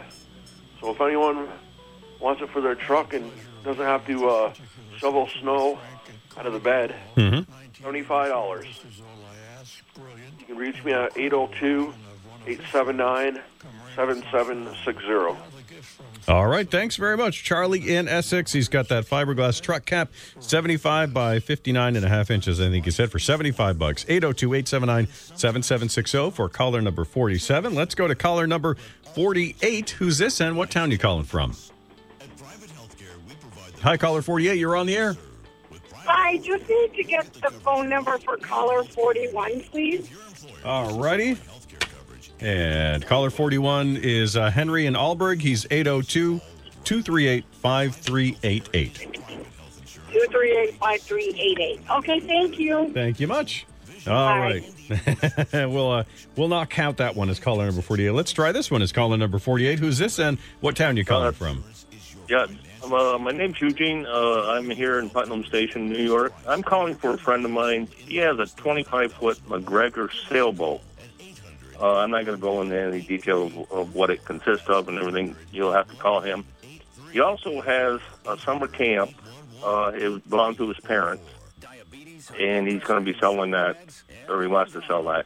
so if anyone wants it for their truck and doesn't have to uh, shovel snow out of the bed. Mm-hmm. Seventy-five dollars. You can reach me at 802-879-7760. All right, thanks very much. Charlie in Essex. He's got that fiberglass truck cap, 75 by 59 and a half inches, I think he said, for 75 bucks. 802 879 7760 for caller number 47. Let's go to caller number 48. Who's this and what town you calling from? Hi, caller 48. You're on the air. I just need to get the phone number for caller 41, please. All righty. And caller 41 is uh, Henry in Alburgh. He's 802 238 5388. 238-5388. Okay, thank you. Thank you much. All All right. we'll, uh, we'll not count that one as caller number 48. Let's try this one as caller number 48. Who's this and what town you calling from? Yeah, um, uh, my name's Eugene. Uh, I'm here in Putnam Station, New York. I'm calling for a friend of mine. He has a 25 foot MacGregor sailboat. Uh, I'm not going to go into any detail of, of what it consists of and everything. You'll have to call him. He also has a summer camp. Uh, it belonged to his parents, and he's going to be selling that, or he wants to sell that.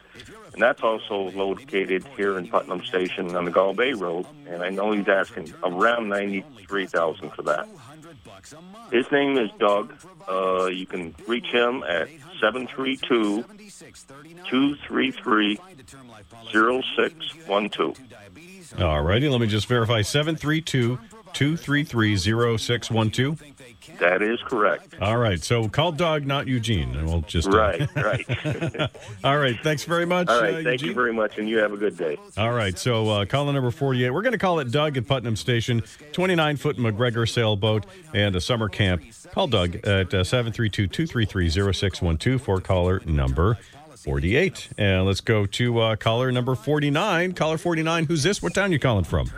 And that's also located here in Putnam Station on the Gull Bay Road, and I know he's asking around ninety-three thousand for that. His name is Doug. Uh, you can reach him at 732-233-0612. All righty. Let me just verify 732 233 0612. That is correct. All right. So call Doug, not Eugene. And we'll just. uh, Right, right. All right. Thanks very much. All right, uh, thank you very much, and you have a good day. All right, so uh, caller number 48. We're going to call it Doug at Putnam Station, 29 foot MacGregor sailboat, and a summer camp. Call Doug at uh, 732 233 0612 for caller number 48. And let's go to uh, caller number 49. Caller 49, who's this? What town you calling from?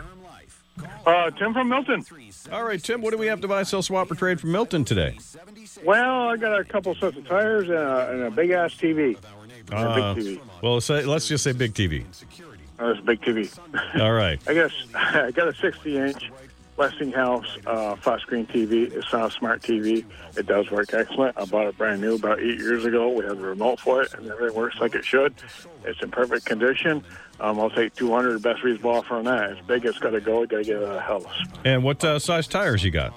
Uh, Tim from Milton. All right, Tim, what do we have to buy, sell, swap, or trade from Milton today? Well, I got a couple sets of tires and a, and a big ass TV. Uh, big TV. well, say, let's just say big TV. Oh, it's a big TV. All right. I guess I got a 60 inch Westinghouse uh, flat screen TV. It's not a smart TV. It does work excellent. I bought it brand new about eight years ago. We have the remote for it, and everything works like it should. It's in perfect condition. Um, I'll take 200. Best reasonable offer on that. It's big. It's got to go. Got to get it out of house. And what uh, size tires you got?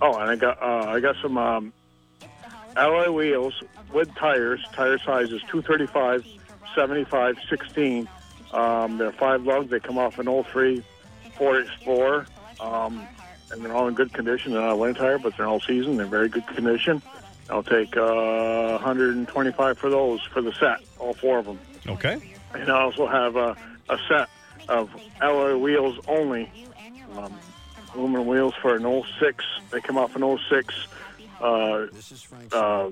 Oh, and I got uh, I got some um, alloy wheels with tires. Tire size is 235, 75, 16. Um, they're five lugs. They come off an 03 Ford Explorer, um, and they're all in good condition. They're not a winter tire, but they're all season. They're very good condition. I'll take uh, 125 for those for the set, all four of them. Okay. And I also have a, a set of alloy wheels only, um, aluminum wheels for an 06. They come off an 06 uh, uh,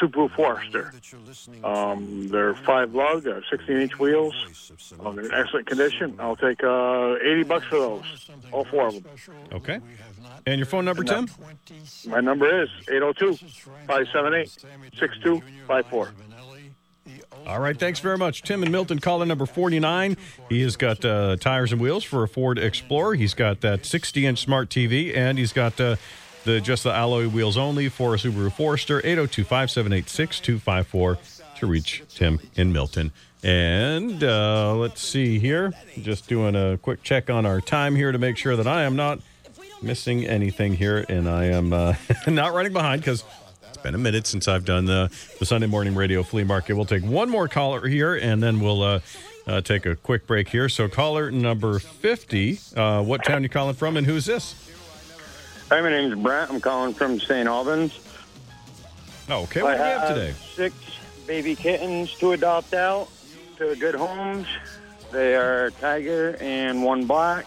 Subaru Forester. Um, they're five lug, uh, 16 inch wheels. Um, they're in excellent condition. I'll take uh, 80 bucks for those, all four of them. Okay. And your phone number, Tim? My number is 802 578 6254. All right, thanks very much. Tim and Milton, caller number 49. He has got uh, tires and wheels for a Ford Explorer. He's got that 60 inch smart TV, and he's got uh, the just the alloy wheels only for a Subaru Forester. 802 578 6254 to reach Tim in Milton. And uh, let's see here. Just doing a quick check on our time here to make sure that I am not missing anything here and I am uh, not running behind because it's been a minute since I've done the, the Sunday morning radio flea market. We'll take one more caller here and then we'll uh, uh, take a quick break here. So, caller number 50, uh, what town you calling from and who's this? Hi, my name is Brent. I'm calling from St. Albans. Oh, okay. What do we have today? Six baby kittens to adopt out to good homes. They are tiger and one black.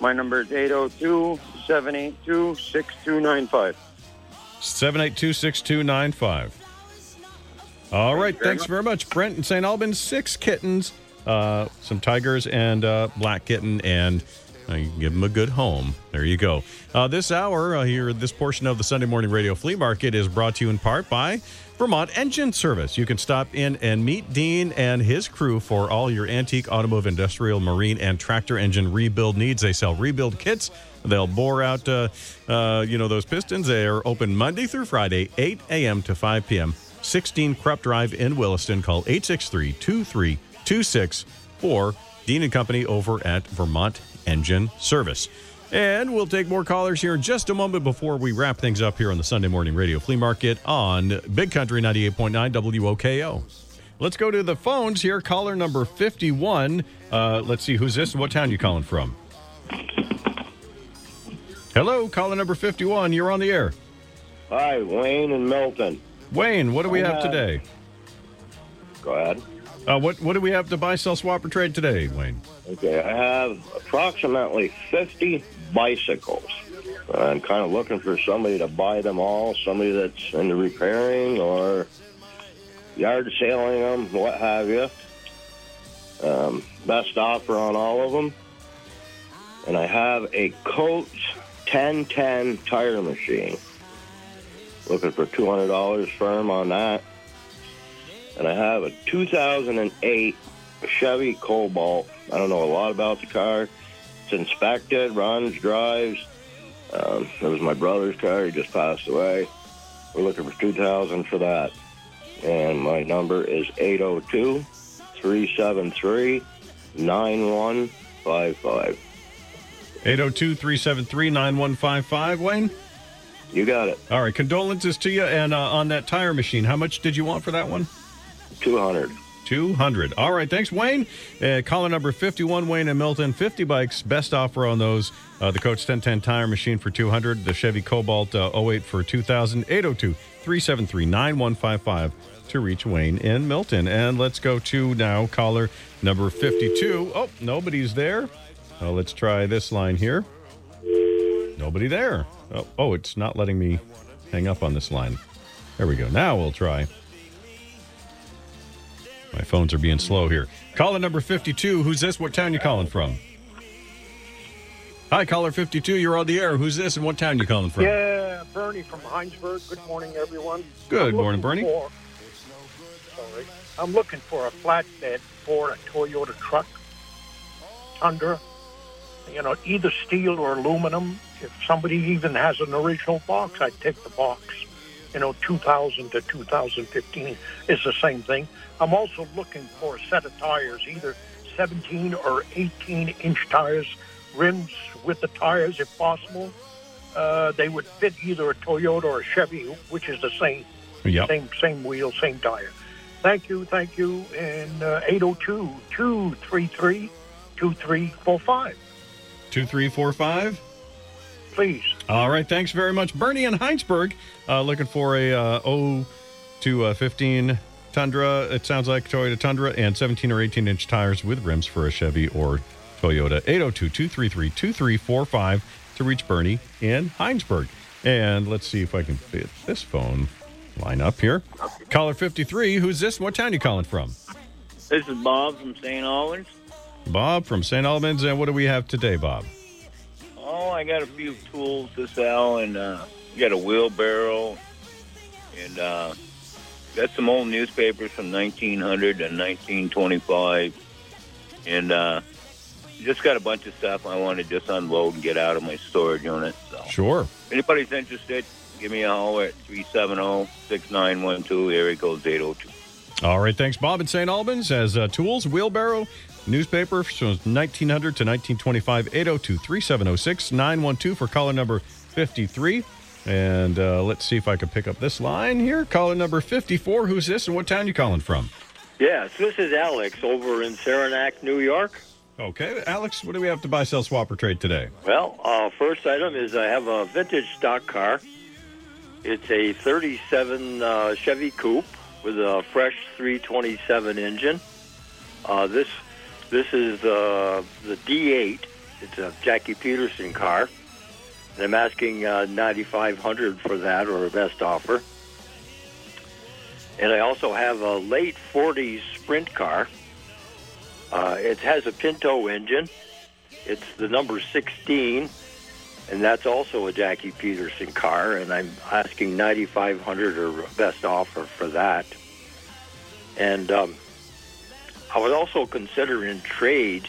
My number is 802 782 6295. 782 6295. All right. Thanks very much. Brent in St. Albans, six kittens, uh, some tigers, and uh, black kitten, and you give them a good home. There you go. Uh, this hour uh, here, this portion of the Sunday Morning Radio Flea Market is brought to you in part by Vermont Engine Service. You can stop in and meet Dean and his crew for all your antique, automotive, industrial, marine, and tractor engine rebuild needs. They sell rebuild kits. They'll bore out, uh, uh, you know, those pistons. They are open Monday through Friday, 8 a.m. to 5 p.m. 16 Krupp Drive in Williston. Call 863-2326 for Dean and Company over at Vermont Engine Service. And we'll take more callers here in just a moment before we wrap things up here on the Sunday Morning Radio Flea Market on Big Country 98.9 WOKO. Let's go to the phones here. Caller number 51. Uh, let's see, who's this and what town you calling from? Hello, caller number 51. You're on the air. Hi, Wayne and Milton. Wayne, what do we have today? Go ahead. Uh, what, what do we have to buy, sell, swap, or trade today, Wayne? Okay, I have approximately 50 bicycles. I'm kind of looking for somebody to buy them all, somebody that's into repairing or yard selling them, what have you. Um, best offer on all of them. And I have a Coats 1010 tire machine. Looking for $200 firm on that. And I have a 2008 Chevy Cobalt. I don't know a lot about the car. It's inspected, runs, drives. Um, it was my brother's car. He just passed away. We're looking for 2000 for that. And my number is 802 373 9155. 802 373 9155, Wayne? You got it. All right, condolences to you. And uh, on that tire machine, how much did you want for that one? 200. 200. All right, thanks, Wayne. Uh, caller number 51, Wayne and Milton, 50 bikes. Best offer on those. Uh, the Coats 1010 tire machine for 200, the Chevy Cobalt uh, 08 for 2000, 802 373 9155 to reach Wayne in Milton. And let's go to now caller number 52. Oh, nobody's there. Uh, let's try this line here. Nobody there. Oh, oh, it's not letting me hang up on this line. There we go. Now we'll try. My phones are being slow here. Caller number 52. Who's this? What town you calling from? Hi, caller 52. You're on the air. Who's this and what town you calling from? Yeah, Bernie from Hinesburg. Good morning, everyone. Good I'm morning, Bernie. for- sorry. I'm looking for a flatbed for a Toyota truck, Tundra. You know, either steel or aluminum. If somebody even has an original box, I'd take the box. You know, 2000 to 2015 is the same thing. I'm also looking for a set of tires, either 17 or 18 inch tires, rims with the tires if possible. Uh, they would fit either a Toyota or a Chevy, which is the same, Yep. same, same wheel, same tire. Thank you, thank you. And uh, 802 233 2345. 2345. Please. All right. Thanks very much. Bernie in Hinesburg uh, looking for a uh, 0 to uh, 15 Tundra. It sounds like Toyota Tundra and 17 or 18 inch tires with rims for a Chevy or Toyota. 802 233 2345 to reach Bernie in Hinesburg. And let's see if I can fit this phone line up here. Caller 53. Who's this? What town are you calling from? This is Bob from St. Albans. Bob from St. Albans. And what do we have today, Bob? Oh, I got a few tools to sell, and uh, got a wheelbarrow, and uh, got some old newspapers from 1900 and 1925, and uh, just got a bunch of stuff I want to just unload and get out of my storage unit. So, Sure. if anybody's interested, give me a holler at oh, 370-6912, area code 802. All right, thanks, Bob in St. Albans. As uh, tools, wheelbarrow, newspaper from 1900 to 1925, 802 3706 912 for caller number 53. And uh, let's see if I can pick up this line here. Caller number 54. Who's this and what town you calling from? Yes, this is Alex over in Saranac, New York. Okay, Alex, what do we have to buy, sell, swap, or trade today? Well, uh, first item is I have a vintage stock car. It's a 37 uh, Chevy Coupe with a fresh 327 engine. Uh, this this is uh, the D8. It's a Jackie Peterson car. And I'm asking uh, 9500 for that or a best offer. And I also have a late 40s sprint car. Uh, it has a Pinto engine, It's the number 16, and that's also a Jackie Peterson car, and I'm asking 9500 or best offer for that. And um, I was also considering trade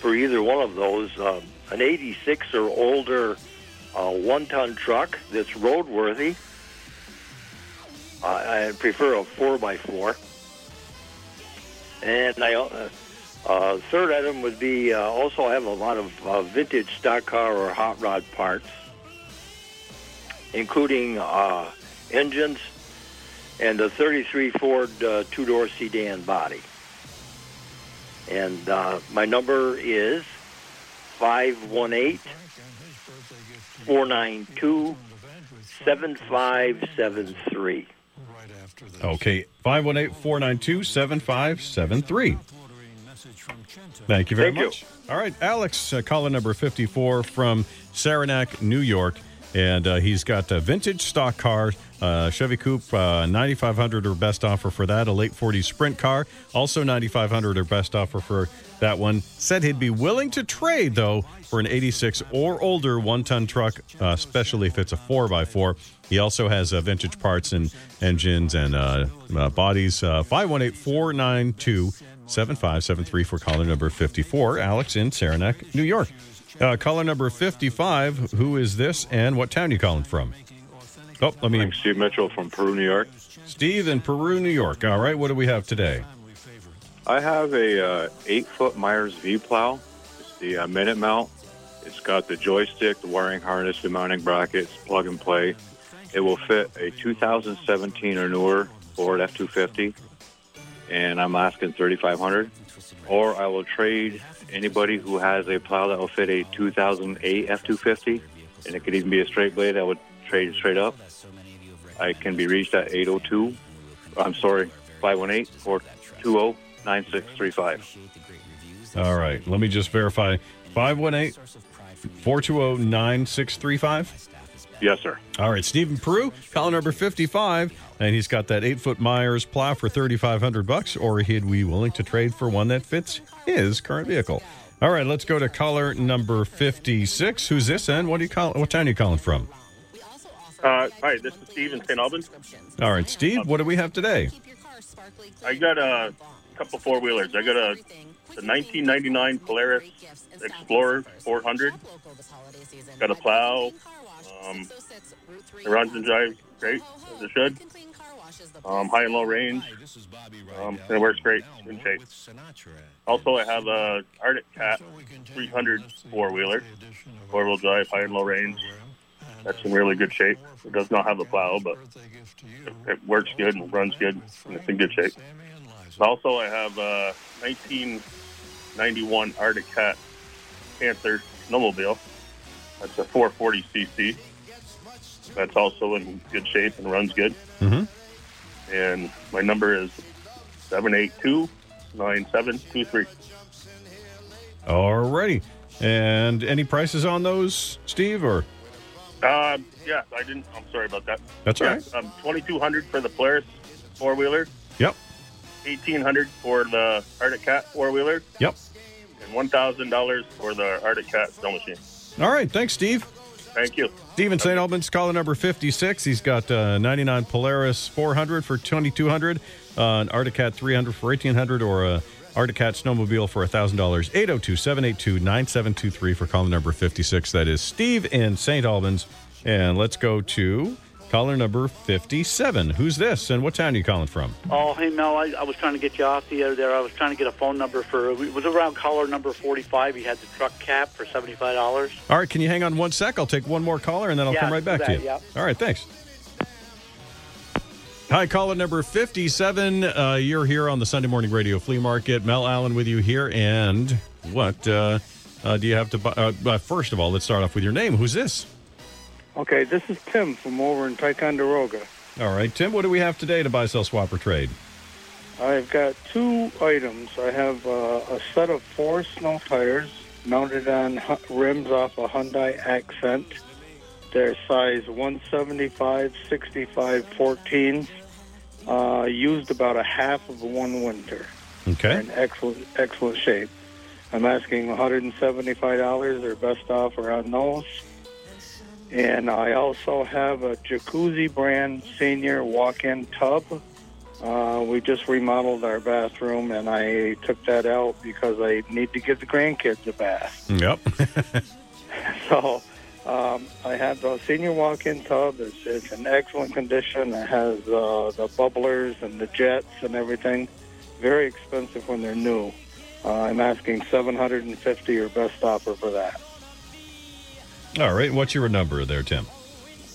for either one of those, um, an 86 or older uh, one-ton truck that's roadworthy. I prefer a 4x4. And I, uh, uh, third item would be uh, also I have a lot of uh, vintage stock car or hot rod parts, including uh, engines and a 33 Ford uh, two-door sedan body. And uh, my number is 518 492 7573. Okay, 518 492 7573. Thank you very Thank you. much. All right, Alex, uh, caller number 54 from Saranac, New York. And uh, he's got a vintage stock car, uh, Chevy Coupe, uh, 9500 or best offer for that. A late 40s sprint car, also 9500 or best offer for that one. Said he'd be willing to trade, though, for an 86 or older one ton truck, uh, especially if it's a 4x4. He also has uh, vintage parts and engines and uh, uh, bodies. 518 492 7573 for caller number 54, Alex in Saranac, New York. Uh, caller number 55, who is this and what town you calling from? Oh, let me. I'm Steve Mitchell from Peru, New York. Steve in Peru, New York. All right, what do we have today? I have a uh, eight foot Myers V plow. It's the uh, minute mount. It's got the joystick, the wiring harness, the mounting brackets, plug and play. It will fit a 2017 or newer Ford F250, and I'm asking 3,500. Or I will trade anybody who has a plow that will fit a 2008 F250, and it could even be a straight blade. I would trade straight up. I can be reached at 802. I'm sorry, 518 420 9635. All right, let me just verify 518 420 9635. Yes, sir. All right, Stephen Peru, caller number 55, and he's got that eight foot Myers plow for 3500 bucks, or he'd be willing to trade for one that fits his current vehicle. All right, let's go to caller number 56. Who's this, and what do you call? What town are you calling from? Uh, hi, this is Steve in St. Albans. All right, Steve, what do we have today? I got a couple four wheelers. I got a the 1999 Polaris Explorer 400. Got a plow. Um, it runs and drives great as it should. Um, high and low range. Um, and it works great. In shape. Also, I have a Arctic Cat 300 four wheeler, four wheel drive, high and low range. That's in really good shape. It does not have a plow, but it, it works good and runs good, and it's in good shape. Also, I have a 1991 Arctic Cat Panther snowmobile. That's a 440cc. That's also in good shape and runs good. Mm-hmm. And my number is 782 9723. All righty. And any prices on those, Steve, or? Uh, yeah, I didn't. I'm sorry about that. That's all yeah, right. Um, 2200 for the Polaris four wheeler. Yep. 1800 for the Arctic Cat four wheeler. Yep. And $1,000 for the Arctic Cat snow machine. All right. Thanks, Steve. Thank you. Steven St. Albans, caller number 56. He's got uh, 99 Polaris 400 for 2200 uh, an Arctic Cat 300 for 1800 or a Arctic Cat snowmobile for $1,000. 802 782 9723 for caller number 56. That is Steve in St. Albans. And let's go to caller number 57. Who's this and what town are you calling from? Oh, hey, Mel, I, I was trying to get you off the air there. I was trying to get a phone number for, it was around caller number 45. He had the truck cap for $75. All right, can you hang on one sec? I'll take one more caller and then I'll Yeah, come right back to you. yeah. All right, thanks. Hi, caller number 57. Uh, you're here on the Sunday Morning Radio Flea Market. Mel Allen with you here. And what uh, uh, do you have to buy? Uh, uh, first of all, let's start off with your name. Who's this? Okay, this is Tim from over in Ticonderoga. All right, Tim, what do we have today to buy, sell, swap, or trade? I've got two items. I have uh, a set of four snow tires mounted on rims off a Hyundai Accent. They're size 175, 65, 14. Uh, used about a half of one winter. Okay. They're in excellent, excellent shape. I'm asking $175 or best offer on those. And I also have a Jacuzzi brand senior walk-in tub. Uh, we just remodeled our bathroom, and I took that out because I need to give the grandkids a bath. Yep. So um, I have the senior walk-in tub. It's, it's in excellent condition. It has uh, the bubblers and the jets and everything. Very expensive when they're new. Uh, I'm asking 750 or best offer for that. All right. What's your number there, Tim?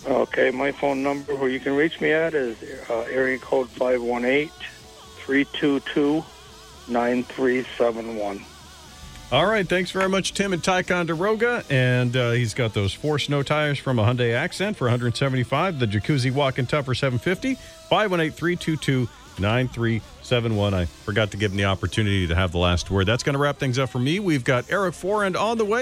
Okay, my phone number where you can reach me at is uh, area code 518-322-9371. All right. Thanks very much, Tim and Ticonderoga. And uh, he's got those four snow tires from a Hyundai Accent for 175 the jacuzzi walk-in tub for 750 518-322-9371. I forgot to give him the opportunity to have the last word. That's going to wrap things up for me. We've got Eric Forend on the way.